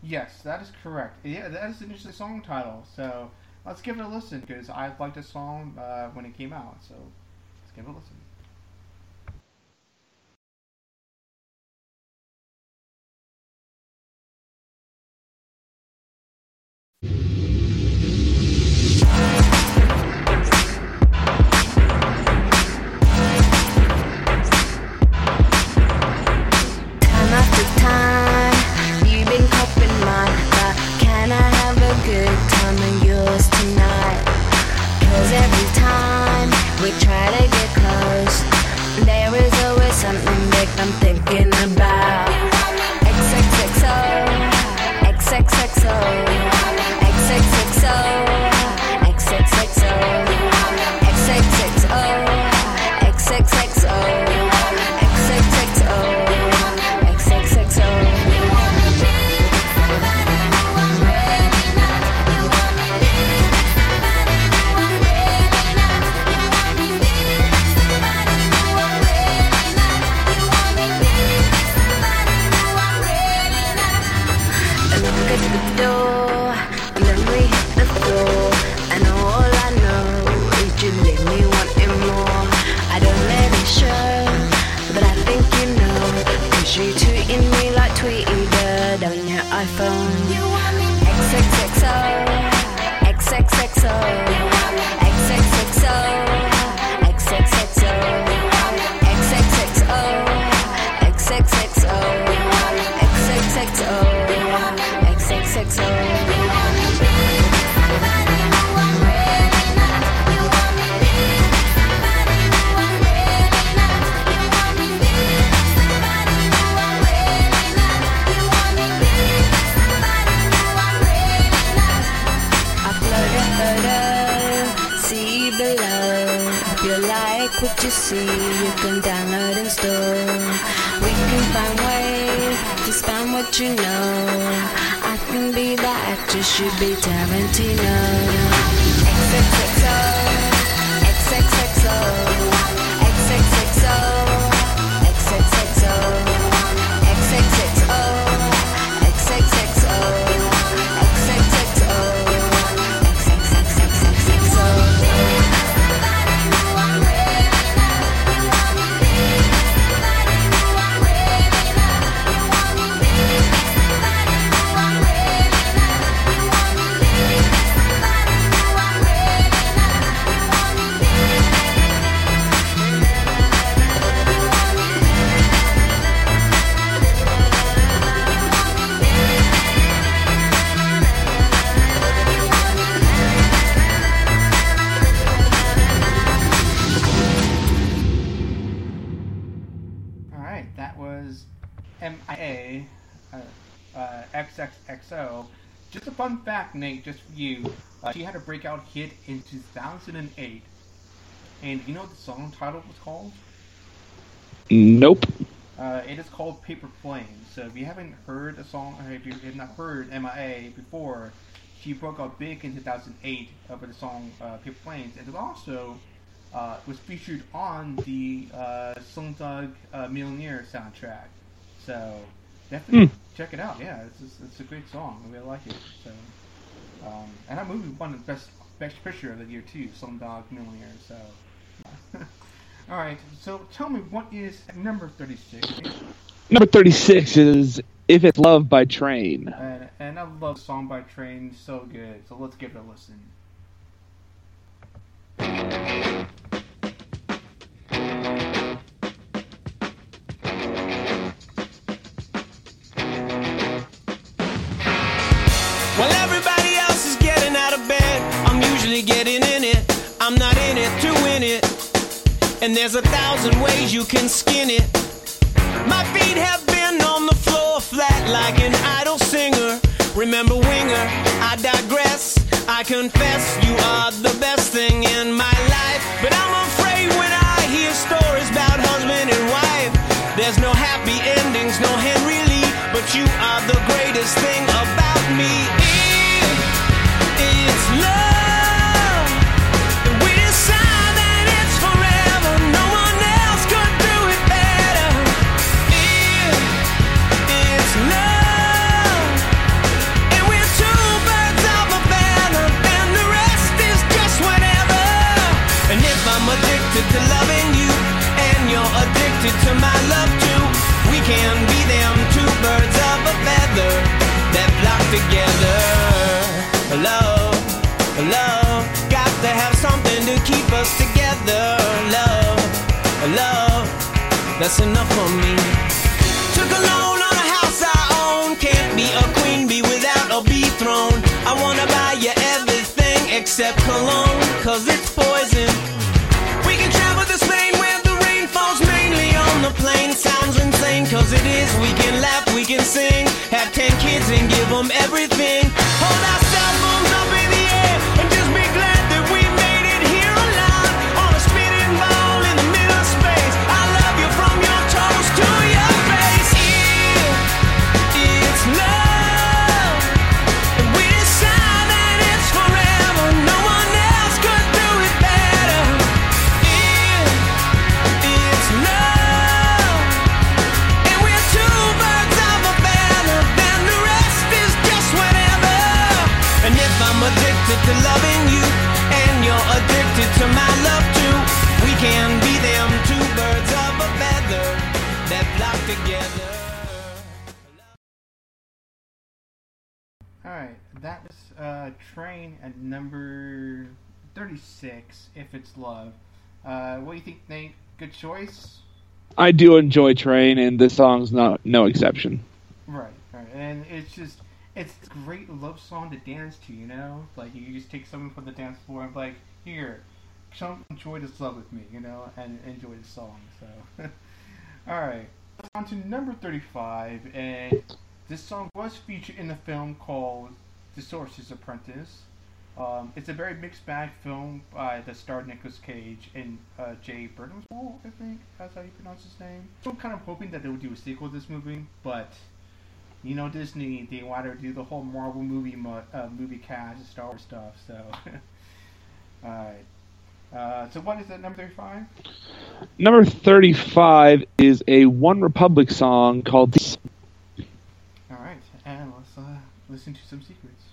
Yes, that is correct. Yeah, that is an interesting song title. So let's give it a listen because I liked the song uh, when it came out. So let's give it a listen. XXXO. Just a fun fact, Nate, just for you. Uh, she had a breakout hit in 2008. And you know what the song title was called? Nope. Uh, it is called Paper Planes. So if you haven't heard a song, or if you have not heard MIA before, she broke out big in 2008 uh, with the song uh, Paper Planes. And it also uh, was featured on the uh, Slumdog uh, Millionaire soundtrack. So definitely Hmm. check it out. Yeah, it's, it's, it's a great song. I really like it. So, um, and that movie won the best best picture of the year too, Slumdog Millionaire. So. All right, so tell me what is number thirty-six? Number 36 is If It's Love by Train. And, and I love Song by Train, so good. So let's give it a listen. And there's a thousand ways you can skin it. My feet have been on the floor flat like an Idol singer. Remember Winger, I digress. I confess you are the best thing in my life. But I'm afraid when I hear stories about husband and wife, there's no happy endings, no Henry Lee. But you are the greatest thing about me. To loving you, and you're addicted to my love too, we can be them two birds of a feather that flock together. Love, love, got to have something to keep us together. Love, love, that's enough for me. Took a loan on a house I own. Can't be a queen bee without a bee throne. I wanna buy you everything except cologne, cause it's poison. plane sounds insane, cause it is. We can laugh, we can sing, have ten kids and give them everything. Hold out. All right, that was uh, Train at number thirty-six. If it's love, uh, what do you think, Nate? Good choice. I do enjoy Train, and this song's not no exception. Right, right, and it's just it's a great love song to dance to. You know, like you just take someone from the dance floor and be like, here, come enjoy this love with me. You know, and enjoy the song. So, all right, on to number thirty-five, and this song was featured in a film called The Sorcerer's Apprentice. Um, it's a very mixed bag film by the star Nicolas Cage and uh, Jay Bernthal, I think that's how you pronounce his name. I'm kind of hoping that they would do a sequel to this movie, but you know Disney, they want to do the whole Marvel movie mo- uh, movie cast and Star Wars stuff. So, all right. Uh, so what is that number thirty-five? Number 35 is a OneRepublic song called and let's uh, listen to some secrets.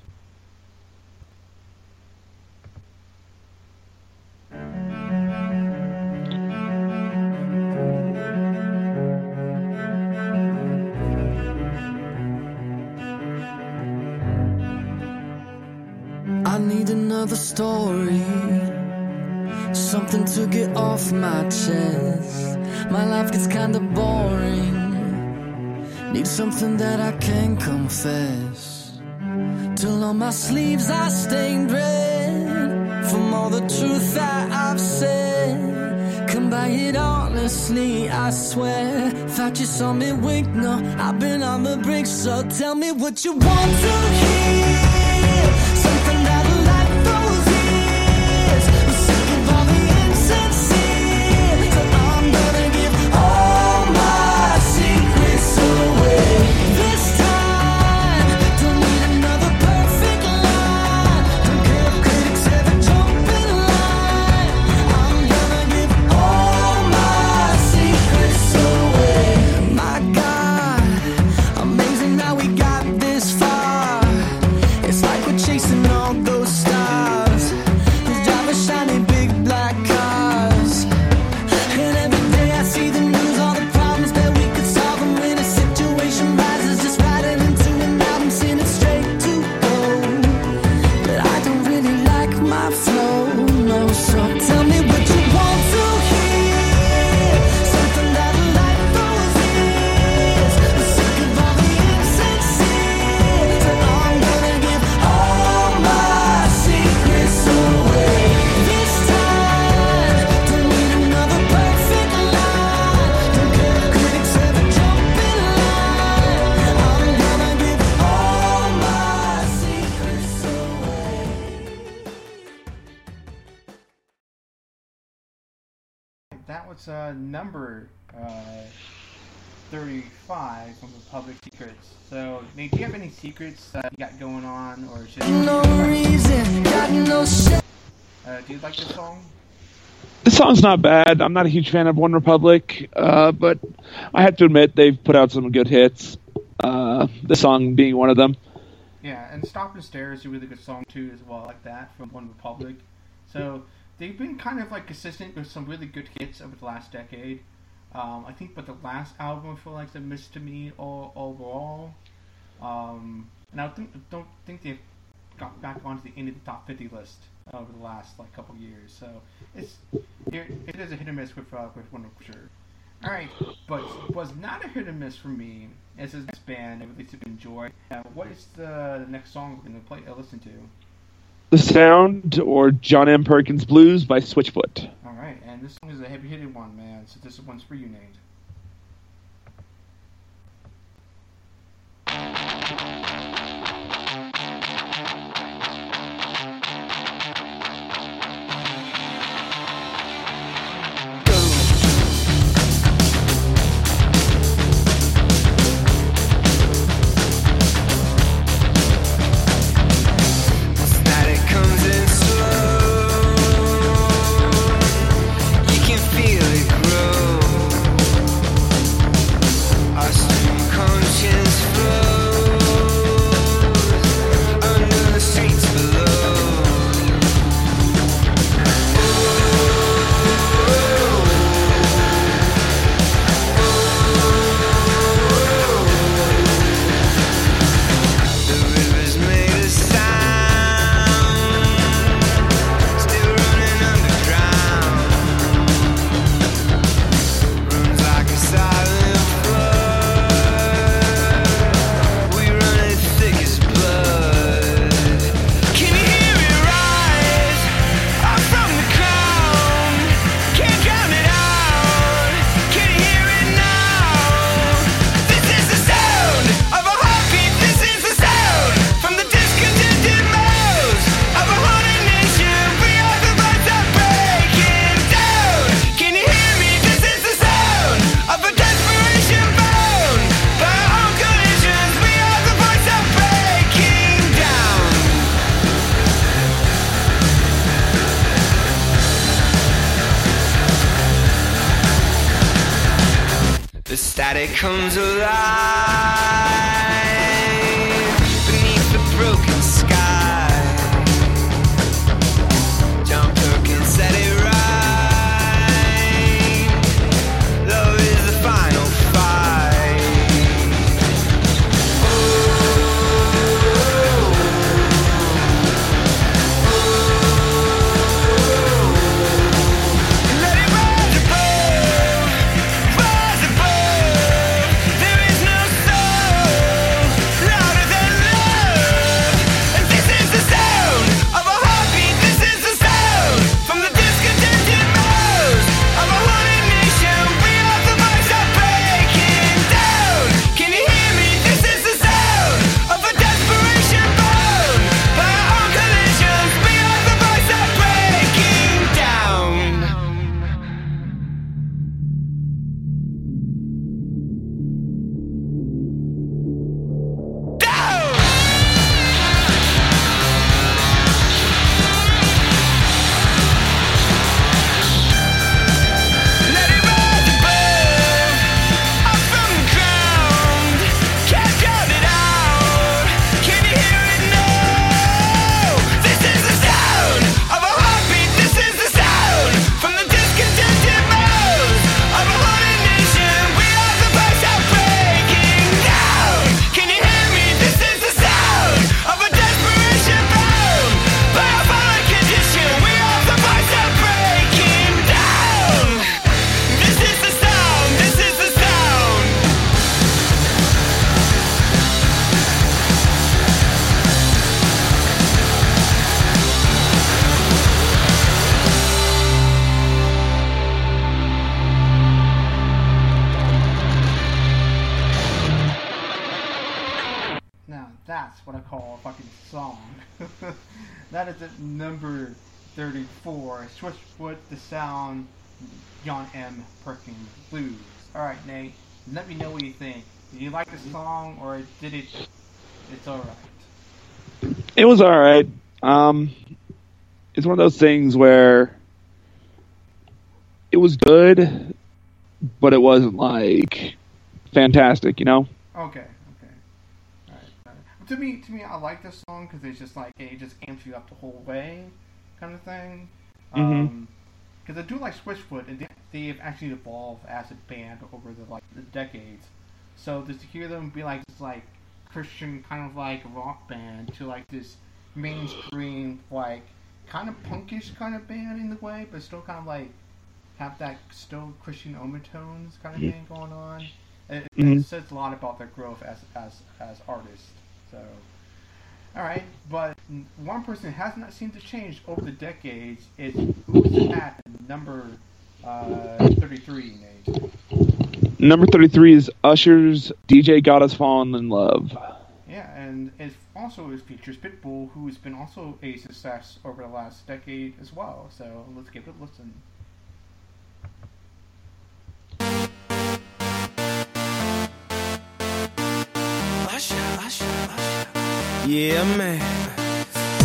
I need another story. Something to get off my chest. My life gets kinda boring. Need something that I can confess. Till on my sleeves I stained red. From all the truth that I've said. Come by it honestly, I swear. Thought you saw me wink, no, I've been on the brink. So tell me what you want to hear. Number uh, 35 from the Public Secrets. So, Nate, do you have any secrets that you got going on, or should No reason, got no shit. Uh, do you like this song? This song's not bad. I'm not a huge fan of OneRepublic, uh, but I have to admit they've put out some good hits. Uh, this song being one of them. Yeah, and Stop and Stare is a really good song too, as well, like that from OneRepublic. So they've been kind of like consistent with some really good hits over the last decade. Um, I think, but the last album I feel like to me all, overall. Um, and I think, don't think they've got back onto the end of the top 50 list over the last like couple years. So it's it, it is a hit or miss with uh, with One for sure. All right, but was not a hit or miss for me. As this next band, I really enjoy. What is the next song we're gonna play? Uh, listen to. The Sound or John M. Perkins Blues by Switchfoot. All right, and this song is a heavy-hitted one, man. So this one's for you, Nate. Was all right. Um, it's one of those things where it was good, but it wasn't like fantastic. You know? Okay, okay. To me, to me, I like this song because it's just like, it just amps you up the whole way kind of thing. Because I do like Switchfoot, and they, they've actually evolved as a band over the like the decades. So just to hear them be like this like Christian kind of like rock band to like this mainstream like kind of punkish kind of band in the way, but still kind of like have that still Christian overtones kind of Mhm. thing going on. It, Mhm. it says a lot about their growth as as as artists. So. All right, but one person has not seemed to change over the decades is who's at number uh, 33, Nate? Number thirty-three is Usher's "DJ Got Us Falling in Love." Yeah, and it also is features Pitbull, who has been also a success over the last decade as well. So let's give it a listen. Yeah, man.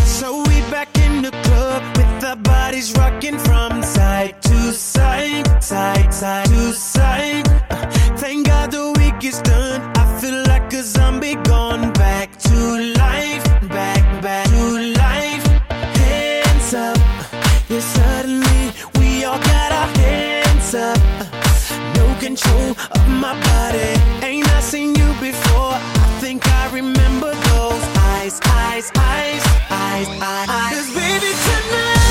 So we back in the club with our bodies rocking from side to side, side, side to side. Thank God the week is done. I feel like a zombie gone back to life, back, back to life. Hands up. Yeah, suddenly we all got our hands up. No control of my body. Ain't I seen you before? I think I remember those eyes, eyes, eyes, eyes, eyes. eyes. 'Cause baby tonight,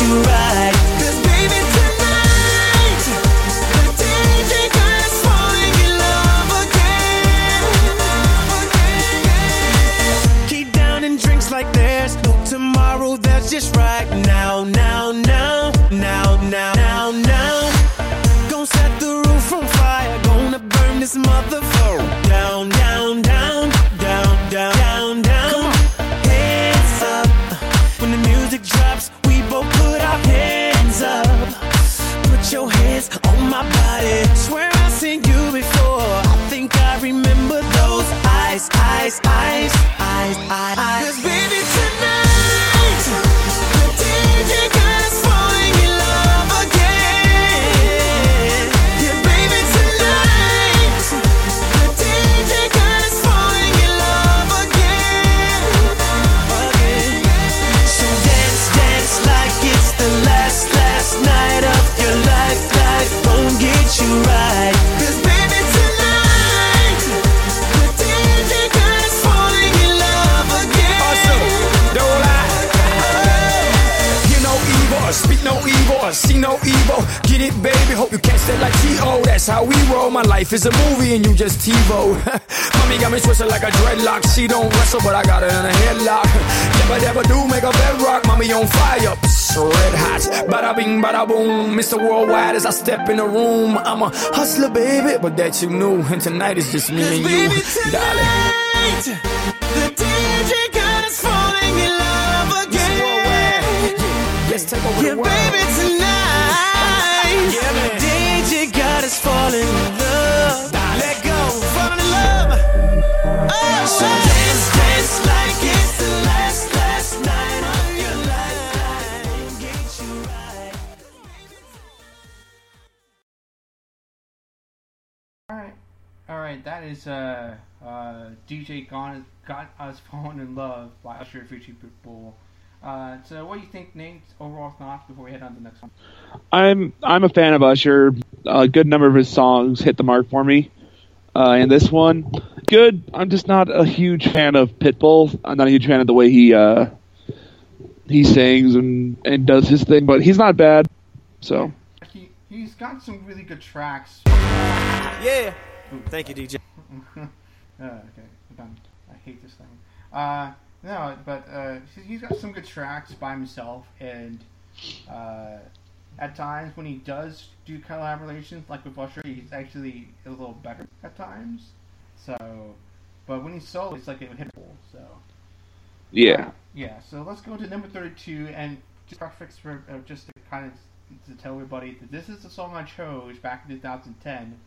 you right. Mr. Worldwide as I step in the room. I'm a hustler, baby, but that you knew. And tonight is just me and you, darling. DJ Gone Got Us Falling in Love by Usher featuring Pitbull. Uh, so, what do you think, Nate? Overall thoughts before we head on to the next one. I'm I'm a fan of Usher. A good number of his songs hit the mark for me. Uh, and this one, good. I'm just not a huge fan of Pitbull. I'm not a huge fan of the way he uh, he sings and, and does his thing, but he's not bad. So He he's got some really good tracks. Yeah. Thank you, DJ. uh, okay, I'm done. I hate this thing. Uh, no, but uh, he's- got some good tracks by himself, and uh, at times when he does do collaborations, like with Usher, he's actually a little better at times. So, but when he's solo, it's like it would hit full. So, yeah, yeah. So let's go to number thirty-two, and just prefix for uh, just to kind of to tell everybody that this is the song I chose back in 2010,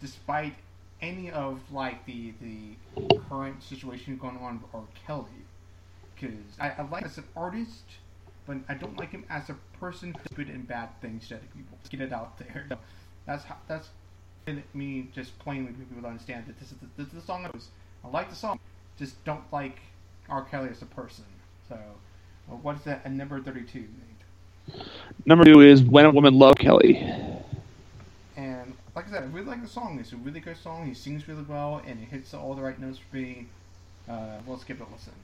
despite any of like the the current situation going on with R. Kelly, because I, I like him as an artist, but I don't like him as a person good and bad things to other people. Get it out there. So that's how, that's me just plainly people to understand that this is the, this is the song I was. I like the song, just don't like R. Kelly as a person. So, what is that? at number thirty-two. Number two is When a Woman Love Kelly. I said, I really like the song. It's a really good song. He sings really well, and it hits all the right notes for me. Uh, let's give it a listen.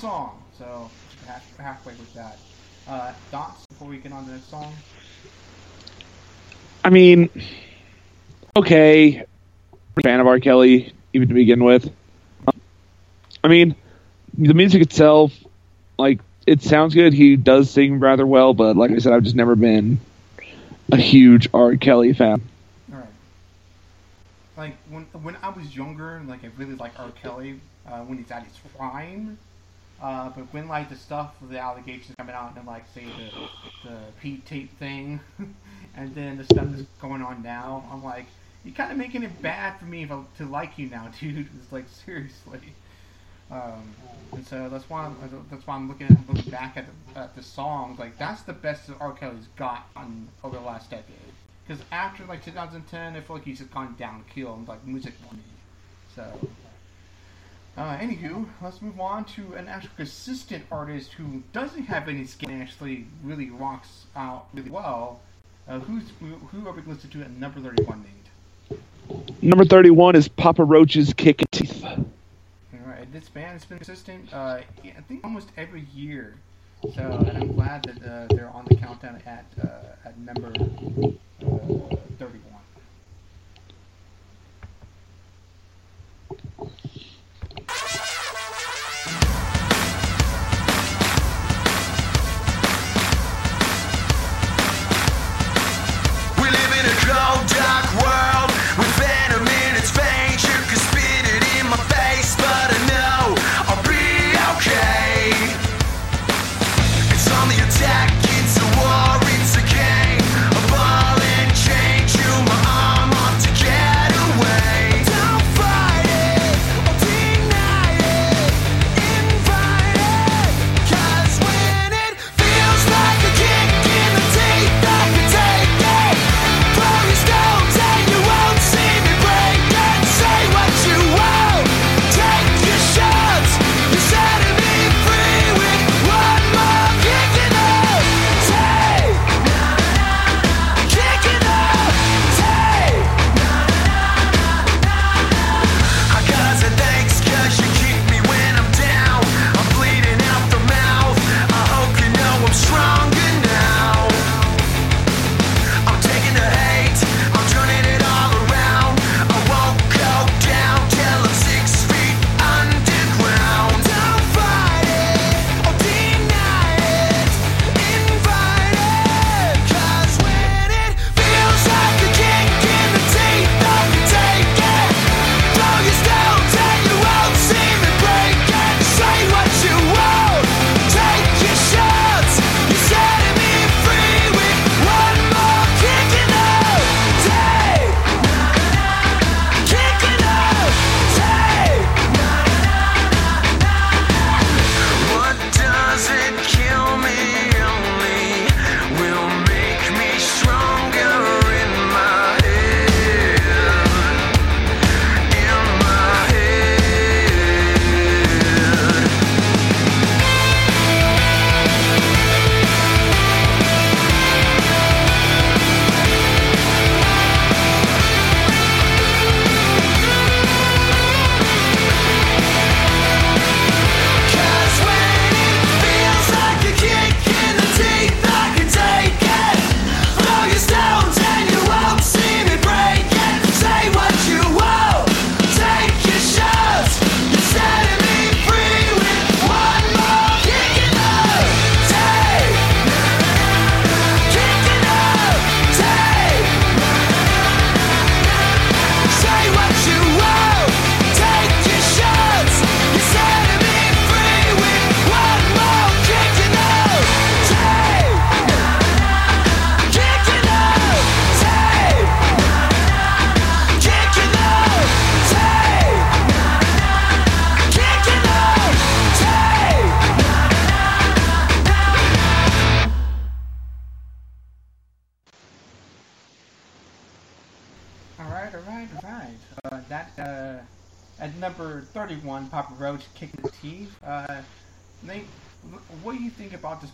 Song, so half, halfway with that. Uh, thoughts before we get on to the next song? I mean, okay, fan of R. Kelly even to begin with. I mean, the music itself, like, it sounds good. He does sing rather well, but like I said, I've just never been a huge R. Kelly fan. Alright. Like, when when I was younger, like, I really liked R. Kelly uh, when he's at his prime. Uh, but when, like, the stuff the allegations coming out and, like, say, the, the Pete tape thing, and then the stuff that's going on now, I'm like, you're kind of making it bad for me I, to like you now, dude. It's like, seriously. Um, and so that's why I'm, that's why I'm looking at looking back at the, at the songs like that's the best that R. Kelly's gotten over the last decade. Because after like 2010, I feel like he's just gone downhill like music money. So, uh, anywho, let's move on to an actual consistent artist who doesn't have any skin and actually really rocks out really well. Uh, who's who, who are we listening to at number 31 named? Number 31 is Papa Roach's Kick Teeth. Alright, this band has been consistent, uh, I think almost every year. So, and I'm glad that uh, they're on the countdown at uh, at number uh,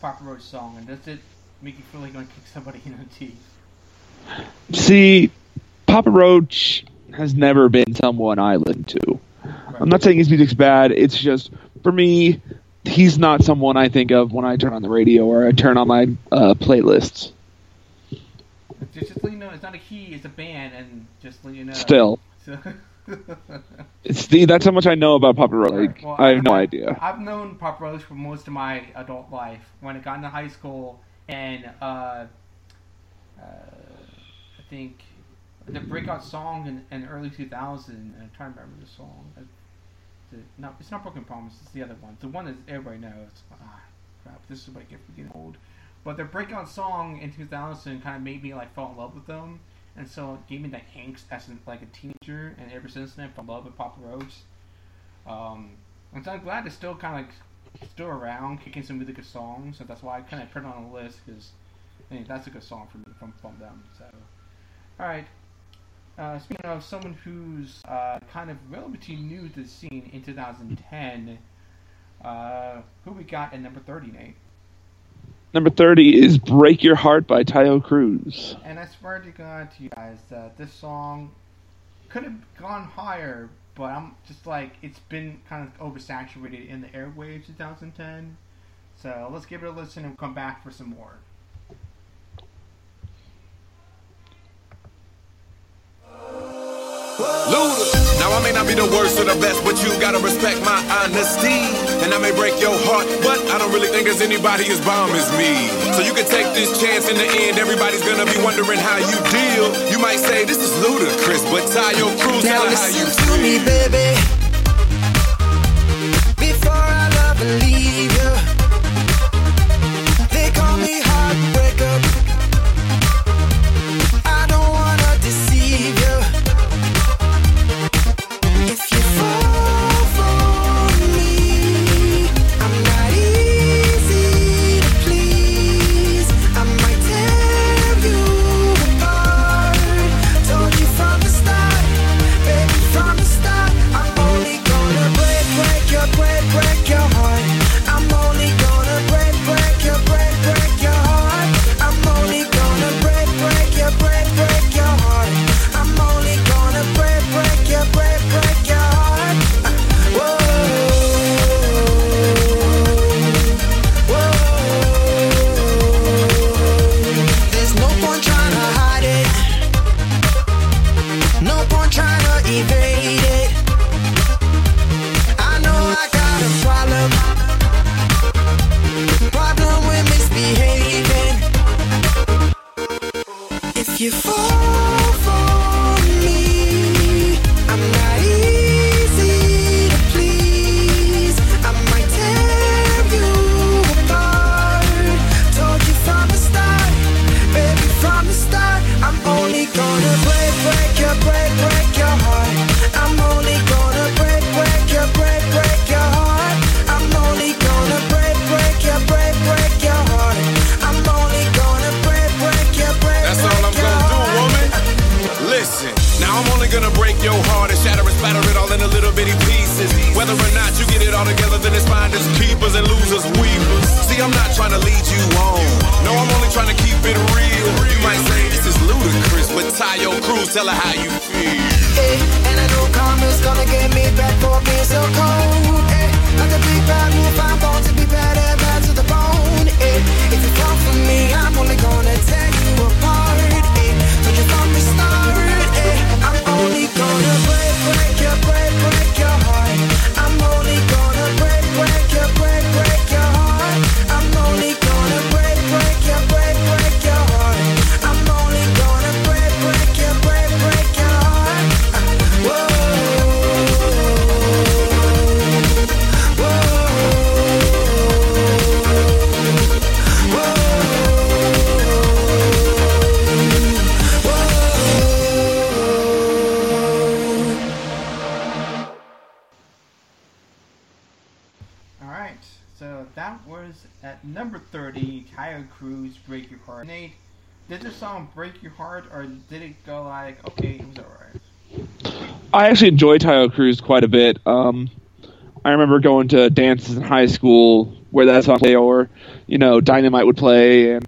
Papa Roach song, and does it make you feel like you're going to kick somebody in the teeth? See, Papa Roach has never been someone I listen to. I'm not saying his music's bad. It's just for me, he's not someone I think of when I turn on the radio or I turn on my uh, playlists. Just, just let you know, it's not a he, it's a band, and just let you know. Still. So- The, that's how much I know about Papa Roach. Like, Well, I have no idea. I've known Pop Roach for most of my adult life. When I got into high school, and uh, uh, I think the breakout song in, in early 2000. and I'm trying to remember the song. Uh, The, no, it's not Broken Promise. It's the other one. The one that everybody knows. Ah, crap. This is what I get for getting old. But their breakout song in 2000 kind of made me like fall in love with them, and so it gave me that angst as an, like a teenager. And ever since then, I love with Papa Roach. Um, and so I'm glad they're still kind of like still around, kicking some really good songs. So that's why I kind of put it on the list because I think that's a good song me from from them. So, all right. Uh, speaking of someone who's uh, kind of relatively new to the scene in 2010, uh, who we got at number 30, Nate? Number 30 is Break Your Heart by Taio Cruz. And I swear to God to you guys that this song could have gone higher, but I'm just like it's been kind of oversaturated in the airwaves 2010. So let's give it a listen and come back for some more. Uh, Luda. Now I may not be the worst or the best, but you gotta respect my honesty. And I may break your heart, but I don't really think there's anybody as bomb as me. So you can take this chance in the end. Everybody's gonna be wondering how you deal. You might say this is ludicrous, but Taio Cruz, Now tell how you to me, baby. Before I love and leave I actually enjoy Taio Cruz quite a bit. Um, I remember going to dances in high school where that song play, or you know, Dynamite would play, and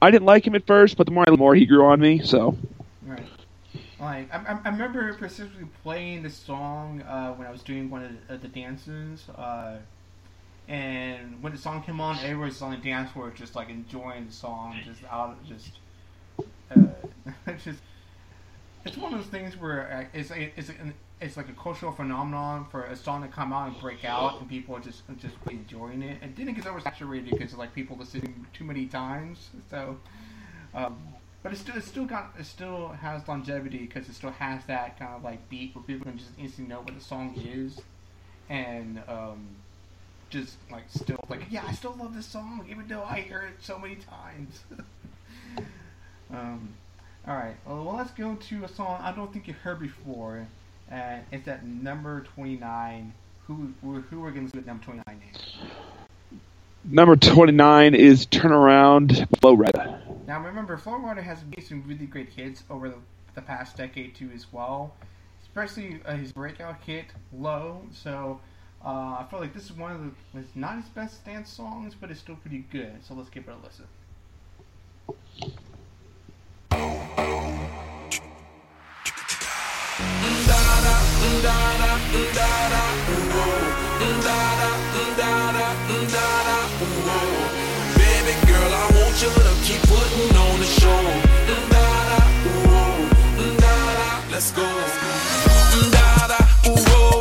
I didn't like him at first, but the more the more he grew on me. So Right. Like I, I- remember specifically playing this song uh, when I was doing one of the, of the dances, uh, and when the song came on, everyone was on the dance floor just like enjoying the song, just out, just, uh, just. It's one of those things where it's it's it's like a cultural phenomenon for a song to come out and break out, and people are just just enjoying it. And then it gets oversaturated because like people listening too many times. So, um, but it still it still got it still has longevity because it still has that kind of like beat where people can just instantly know what the song is, and um, just like still like yeah I still love this song even though I hear it so many times. um, all right, well, let's go to a song I don't think you heard before, and it's at number twenty nine. Who who who we're gonna do at number twenty nine? number twenty nine is "Turn Around" Flo Rida. Now remember, Flo Rida has made some really great hits over the, the past decade too as well, especially uh, his breakout hit "Low." So uh, I feel like this is one of the it's not his best dance songs, but it's still pretty good. So let's give it a listen. Baby girl, I want you to keep putting on the show. Da-da, ooh, da-da, Let's go.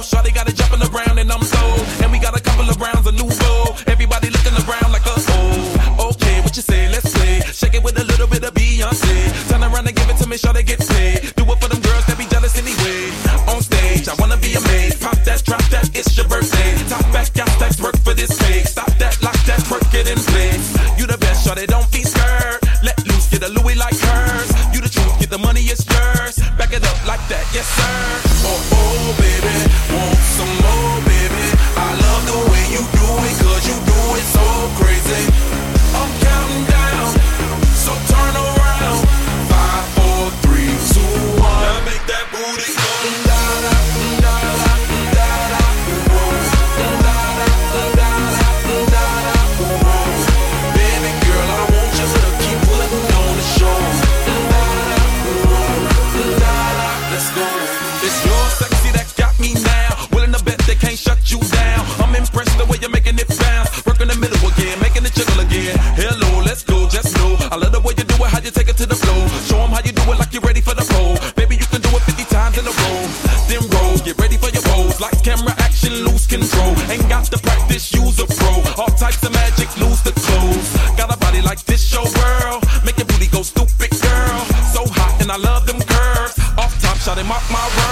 Shawty got it jumping around and I'm sold. And we got a couple of rounds of nouveau. Everybody looking around like a. Okay, what you say? Let's play. Shake it with a little bit of Beyonce. Turn around and give it to me, Shawty get paid. Drop that, it's your birthday. Top back, got stacks, work for this pay. Stop that, lock that, work it in place. You the best, Shawty, don't be scared. Let loose, get a Louis like hers. You the truth, get the money, it's yours. Back it up like that, yes sir. Oh oh baby, it like you're ready for the pole. Baby, you can do it 50 times in a row. Then roll, get ready for your pose. Like camera action, lose control. Ain't got the practice, use a pro. All types of magic, lose the clothes. Got a body like this, show world. Make your booty go stupid, girl. So hot, and I love them curves. Off top, shot and mark my words.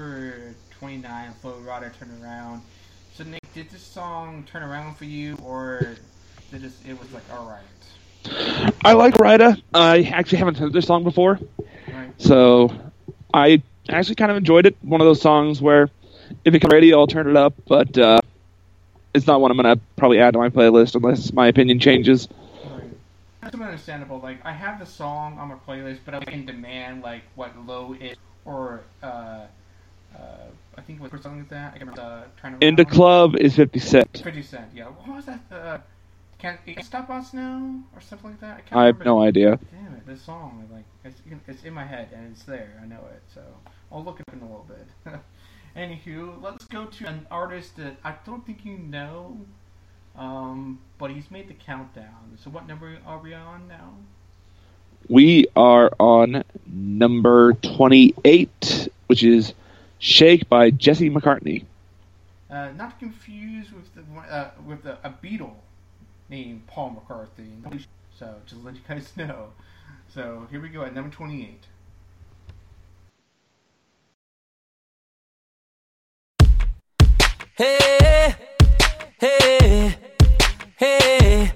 Number twenty nine. Flo Rida Turn Around. So Nick, did this song turn around for you, or did it? It was like all right. I like Rida. I actually haven't heard this song before, Right. so I actually kind of enjoyed it. One of those songs where if it comes radio, I'll turn it up, but uh, it's not one I'm gonna probably add to my playlist unless my opinion changes. That's understandable. Like I have the song on my playlist, but I can demand like what low is or uh, I think it was something like that. I can remember uh, trying to. In the club is 50 Cent. Fifty Cent. Yeah. What was that? Uh, can you can stop us now or something like that? I, can't I have no idea. Damn it! This song, like it's it's in my head and it's there. I know it. So I'll look it up in a little bit. Anywho, let's go to an artist that I don't think you know, um, but he's made the countdown. So what number are we on now? We are on number 28, which is Shake by Jesse McCartney. Uh, not to confuse with the uh, with a, a Beatle named Paul McCartney. So just to let you guys know. So here we go at number twenty-eight. Hey, hey, hey.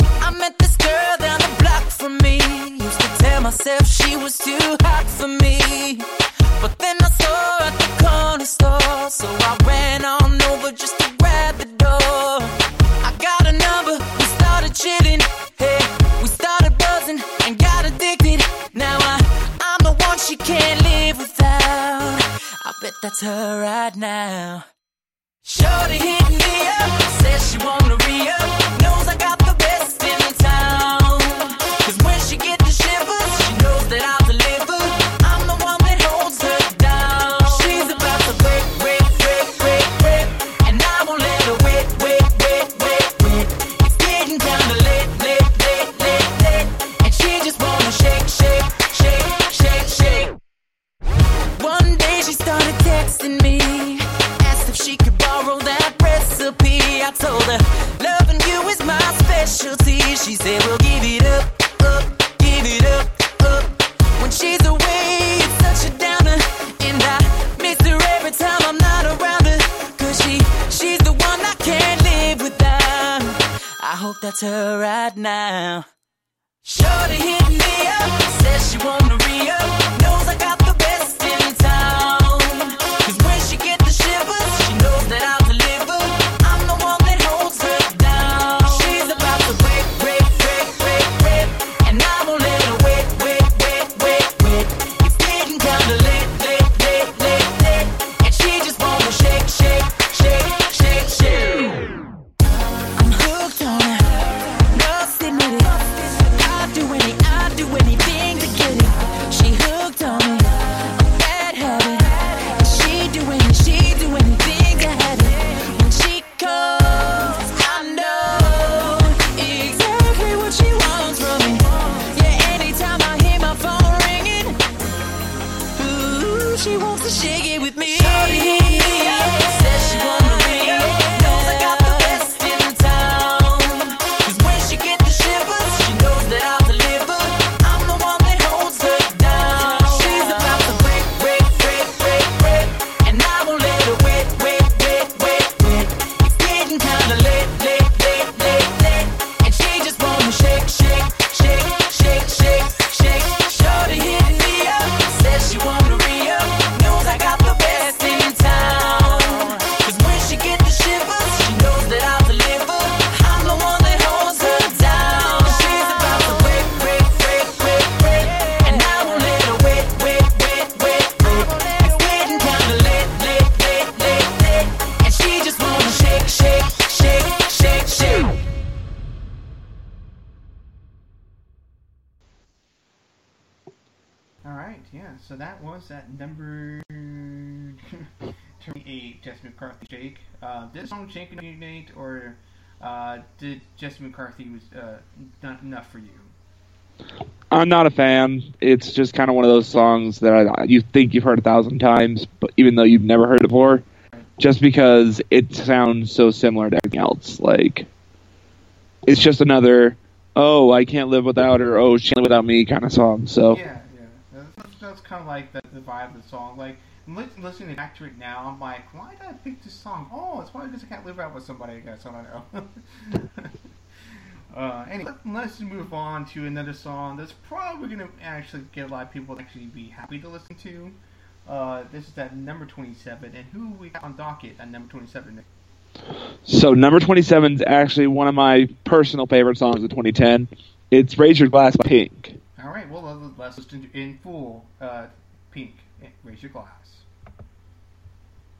I met this girl down the block from me. Used to tell myself she was too hot for me. But then I saw her at the corner store. So I ran on over just to grab the door. I got a number, we started chilling. Hey, we started buzzing and got addicted. Now I, I'm the one she can't live without. I bet that's her right now. Shorty hit me up, says she wanna re-up Knows I got the best in town Cause when she get the shivers, she knows that I'll texting me, asked if she could borrow that recipe. I told her, loving you is my specialty. She said, We'll give it up, up, give it up, up. When she's away, it's such a downer, and I miss her every time I'm not around her. Cause she, she's the one I can't live without. I hope that's her right now. Shorty hit me up, says she wanna re-up Knows I got the best in town she get the shivers, she knows that I'll Uh, did this song Jake Nate, or uh, did Jesse McCartney was uh, not enough for you? I'm not a fan. It's just kind of one of those songs that I, you think you've heard a thousand times, but even though you've never heard it before, just because it sounds so similar to everything else. Like, it's just another, oh, I can't live without her, oh, she can't live without me kind of song. So, Yeah, yeah. That's, that's kind of like the, the vibe of the song. Like, li- listening back to it now, I'm like, why did I pick this song? Oh, it's probably because I can't live out with somebody, I guess. I don't know. uh, anyway, let's move on to another song that's probably going to actually get a lot of people to actually be happy to listen to. Uh, this is at number 27, and who we got on docket at number 27? so number 27 is actually one of my personal favorite songs of 2010. It's Raise Your Glass by Pink. All right, well, let's- let's listen to in full. Uh, Pink, raise your glass. Right, right, turn off the lights. We gonna lose our minds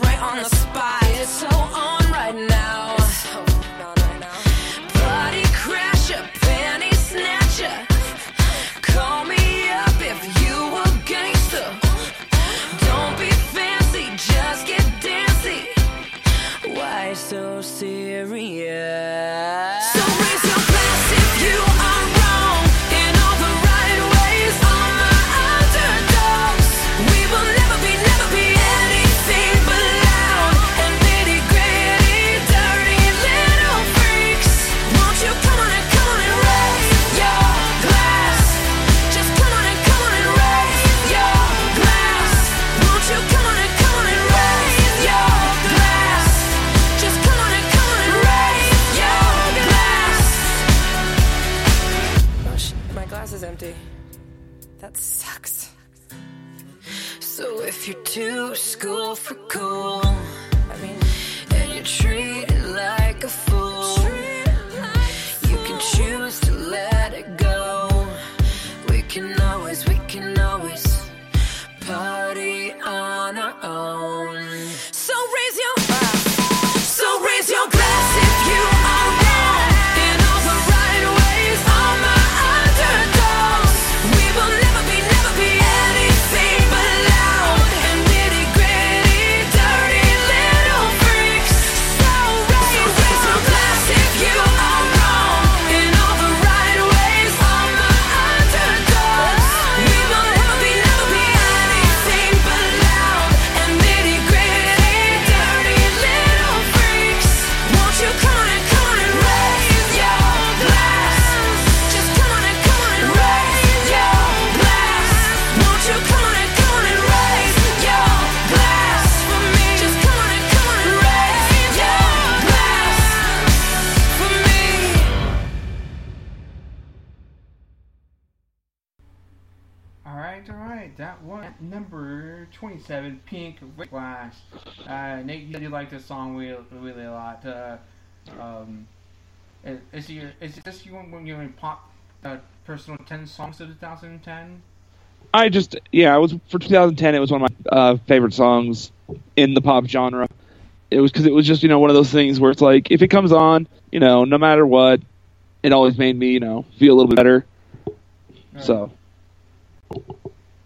right on the um, is, is, your, is this your, one of your pop uh, personal 10 songs of 2010? I just yeah, it was for 2010. It was one of my uh, favorite songs in the pop genre. It was because it was just you know one of those things where it's like if it comes on, you know, no matter what, it always made me you know feel a little bit better. So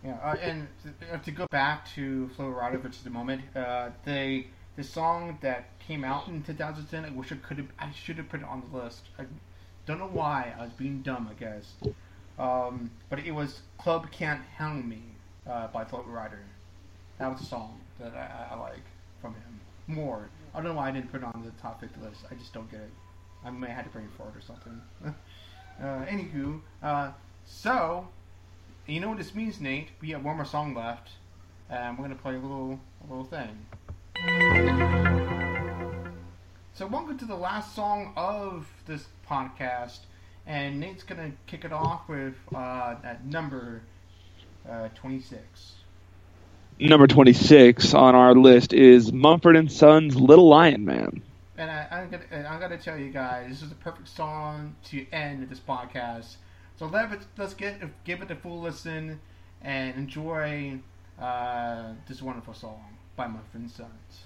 Yeah, uh, and to, uh, to go back to Flo Rida for just a moment, uh, they the song that came out in 2010, I wish I could have, I should have put it on the list. I don't know why. I was being dumb, I guess. Um, but it was Club Can't Handle Me uh, by Flo Rida. That was a song that I, I like from him more. I don't know why I didn't put it on the top 50 list. I just don't get it. I may have to bring it forward or something. uh, anywho, uh, so you know what this means, Nate? We have one more song left, and we're gonna play a little a little thing. So welcome to the last song of this podcast, and Nate's gonna kick it off with uh, at number uh, twenty six. number 26 on our list is Mumford and Sons' "Little Lion Man." And I, I'm gonna and I'm gonna tell you guys, this is the perfect song to end this podcast. So let it, let's get give it a full listen and enjoy uh, this wonderful song by Mumford and Sons.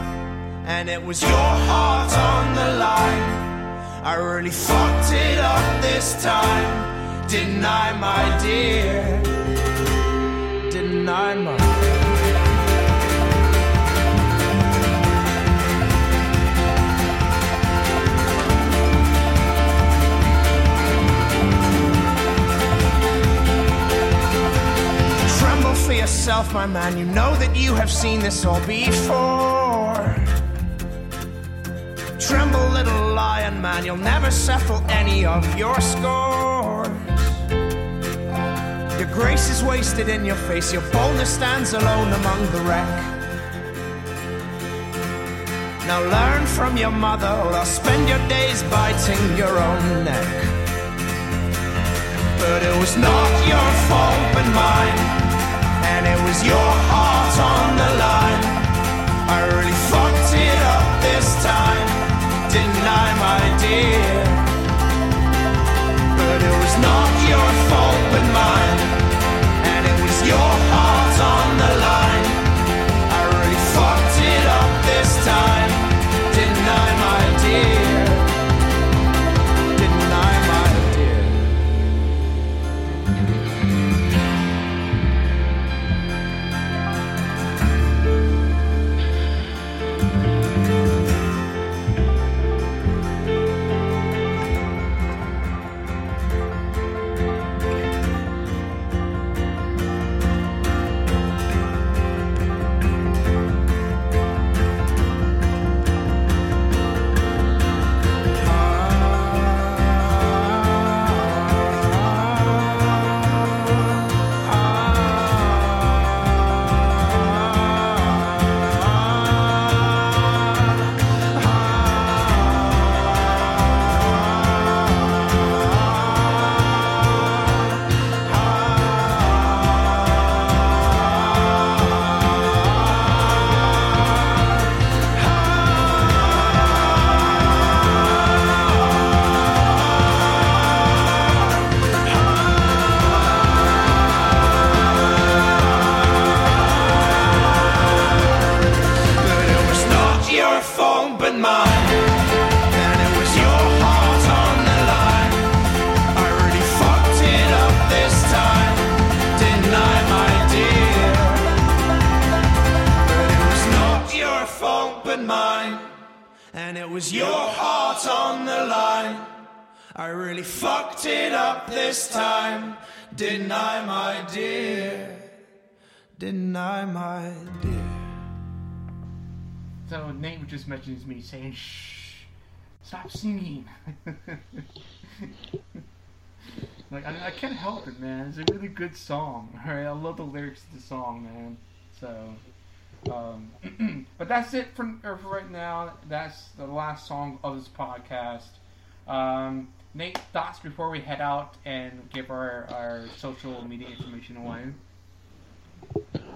and it was your heart on the line. I really fucked it up this time, didn't I, my dear? Didn't I, my yourself, my man. You know that you have seen this all before. Tremble, little lion man, you'll never settle any of your scores. Your grace is wasted in your face, your boldness stands alone among the wreck. Now learn from your mother, or spend your days biting your own neck. But it was not your fault but mine, and it was your heart on the line. I really fucked it up this time, didn't my dear? But it was not your fault but mine, and it was your heart on the line. I really fucked it up this time, heart on the line. I really fucked it up this time, I, my dear? I, my dear? So Nate just mentions me saying, "Shh, stop singing." like I, I can't help it, man. It's a really good song. All right, I love the lyrics of the song, man. So, um, but that's it for, uh, for right now. That's the last song of this podcast. Um, Nate, thoughts before we head out and give our, our social media information away.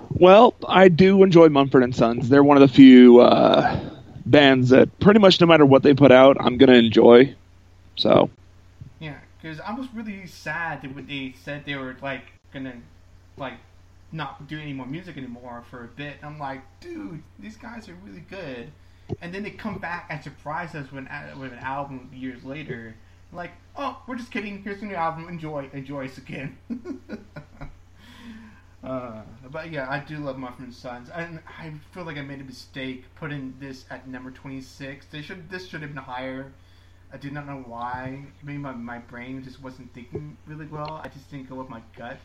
Well, I do enjoy Mumford and Sons. They're one of the few uh, bands that pretty much no matter what they put out, I'm gonna enjoy. So Yeah, because I was really sad that when they said they were like gonna like not do any more music anymore for a bit. I'm like, dude, these guys are really good. And then they come back and surprise us with, an- with an album years later. Like, oh, we're just kidding. Here's a new album. Enjoy, enjoy us again. uh, but yeah, I do love Mumford and Sons, and I feel like I made a mistake putting this at number 26. They should this should have been higher. I did not know why. Maybe my, my brain just wasn't thinking really well. I just didn't go with my gut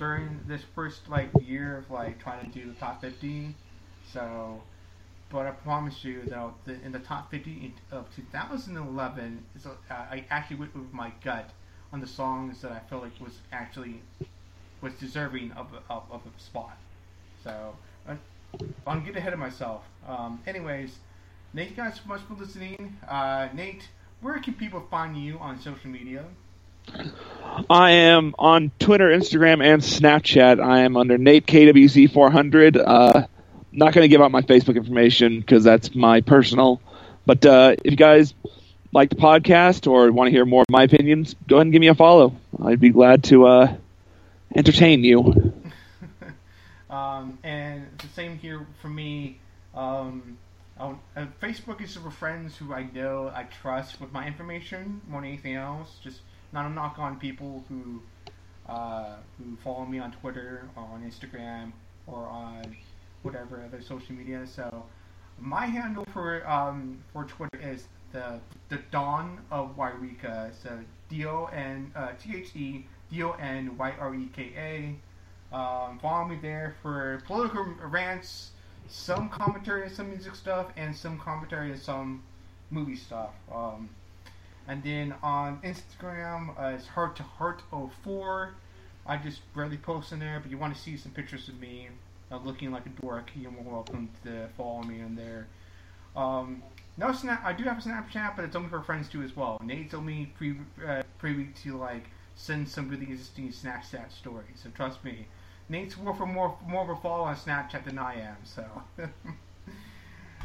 during this first like year of like trying to do the top 50. So, but I promise you though, the, in the top 50 in, of 2011, so, uh, I actually went with my gut on the songs that I felt like was actually was deserving of a, of, of a spot. So, uh, I'm getting ahead of myself. Um, anyways, thank you guys so much for listening. Uh, Nate, where can people find you on social media? I am on Twitter, Instagram, and Snapchat. I am under Nate KWZ 400. Uh, not going to give out my Facebook information because that's my personal. But uh, if you guys like the podcast or want to hear more of my opinions, go ahead and give me a follow. I'd be glad to uh, entertain you. Um, and the same here for me. Um, uh, Facebook is for friends who I know I trust with my information more than anything else. Just not a knock on people who uh, who follow me on Twitter or on Instagram or on whatever other social media. So my handle for um, for Twitter is the the Dawn of Wairika. So D O N uh, T H E D O N Y R E K A. Um, follow me there for political rants, some commentary some music stuff, and some commentary on some movie stuff. Um, and then on Instagram, uh, it's heart to heart 04. I just rarely post in there, but you want to see some pictures of me uh, looking like a dork, you're more welcome to follow me on there. Um, no snap. I do have a Snapchat, but it's only for friends too as well. Nate told me pre uh, to like send some really interesting Snapchat stories. So trust me, Nate's more for more more of a follow on Snapchat than I am. So.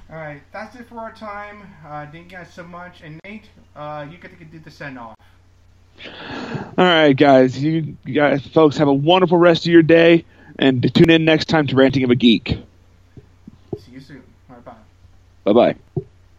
All right, that's it for our time. Uh, thank you guys so much, and Nate, uh, you get to do the send off. All right, guys. You guys, folks, have a wonderful rest of your day, and tune in next time to Ranting of a Geek. See you soon. Right, bye. Bye bye.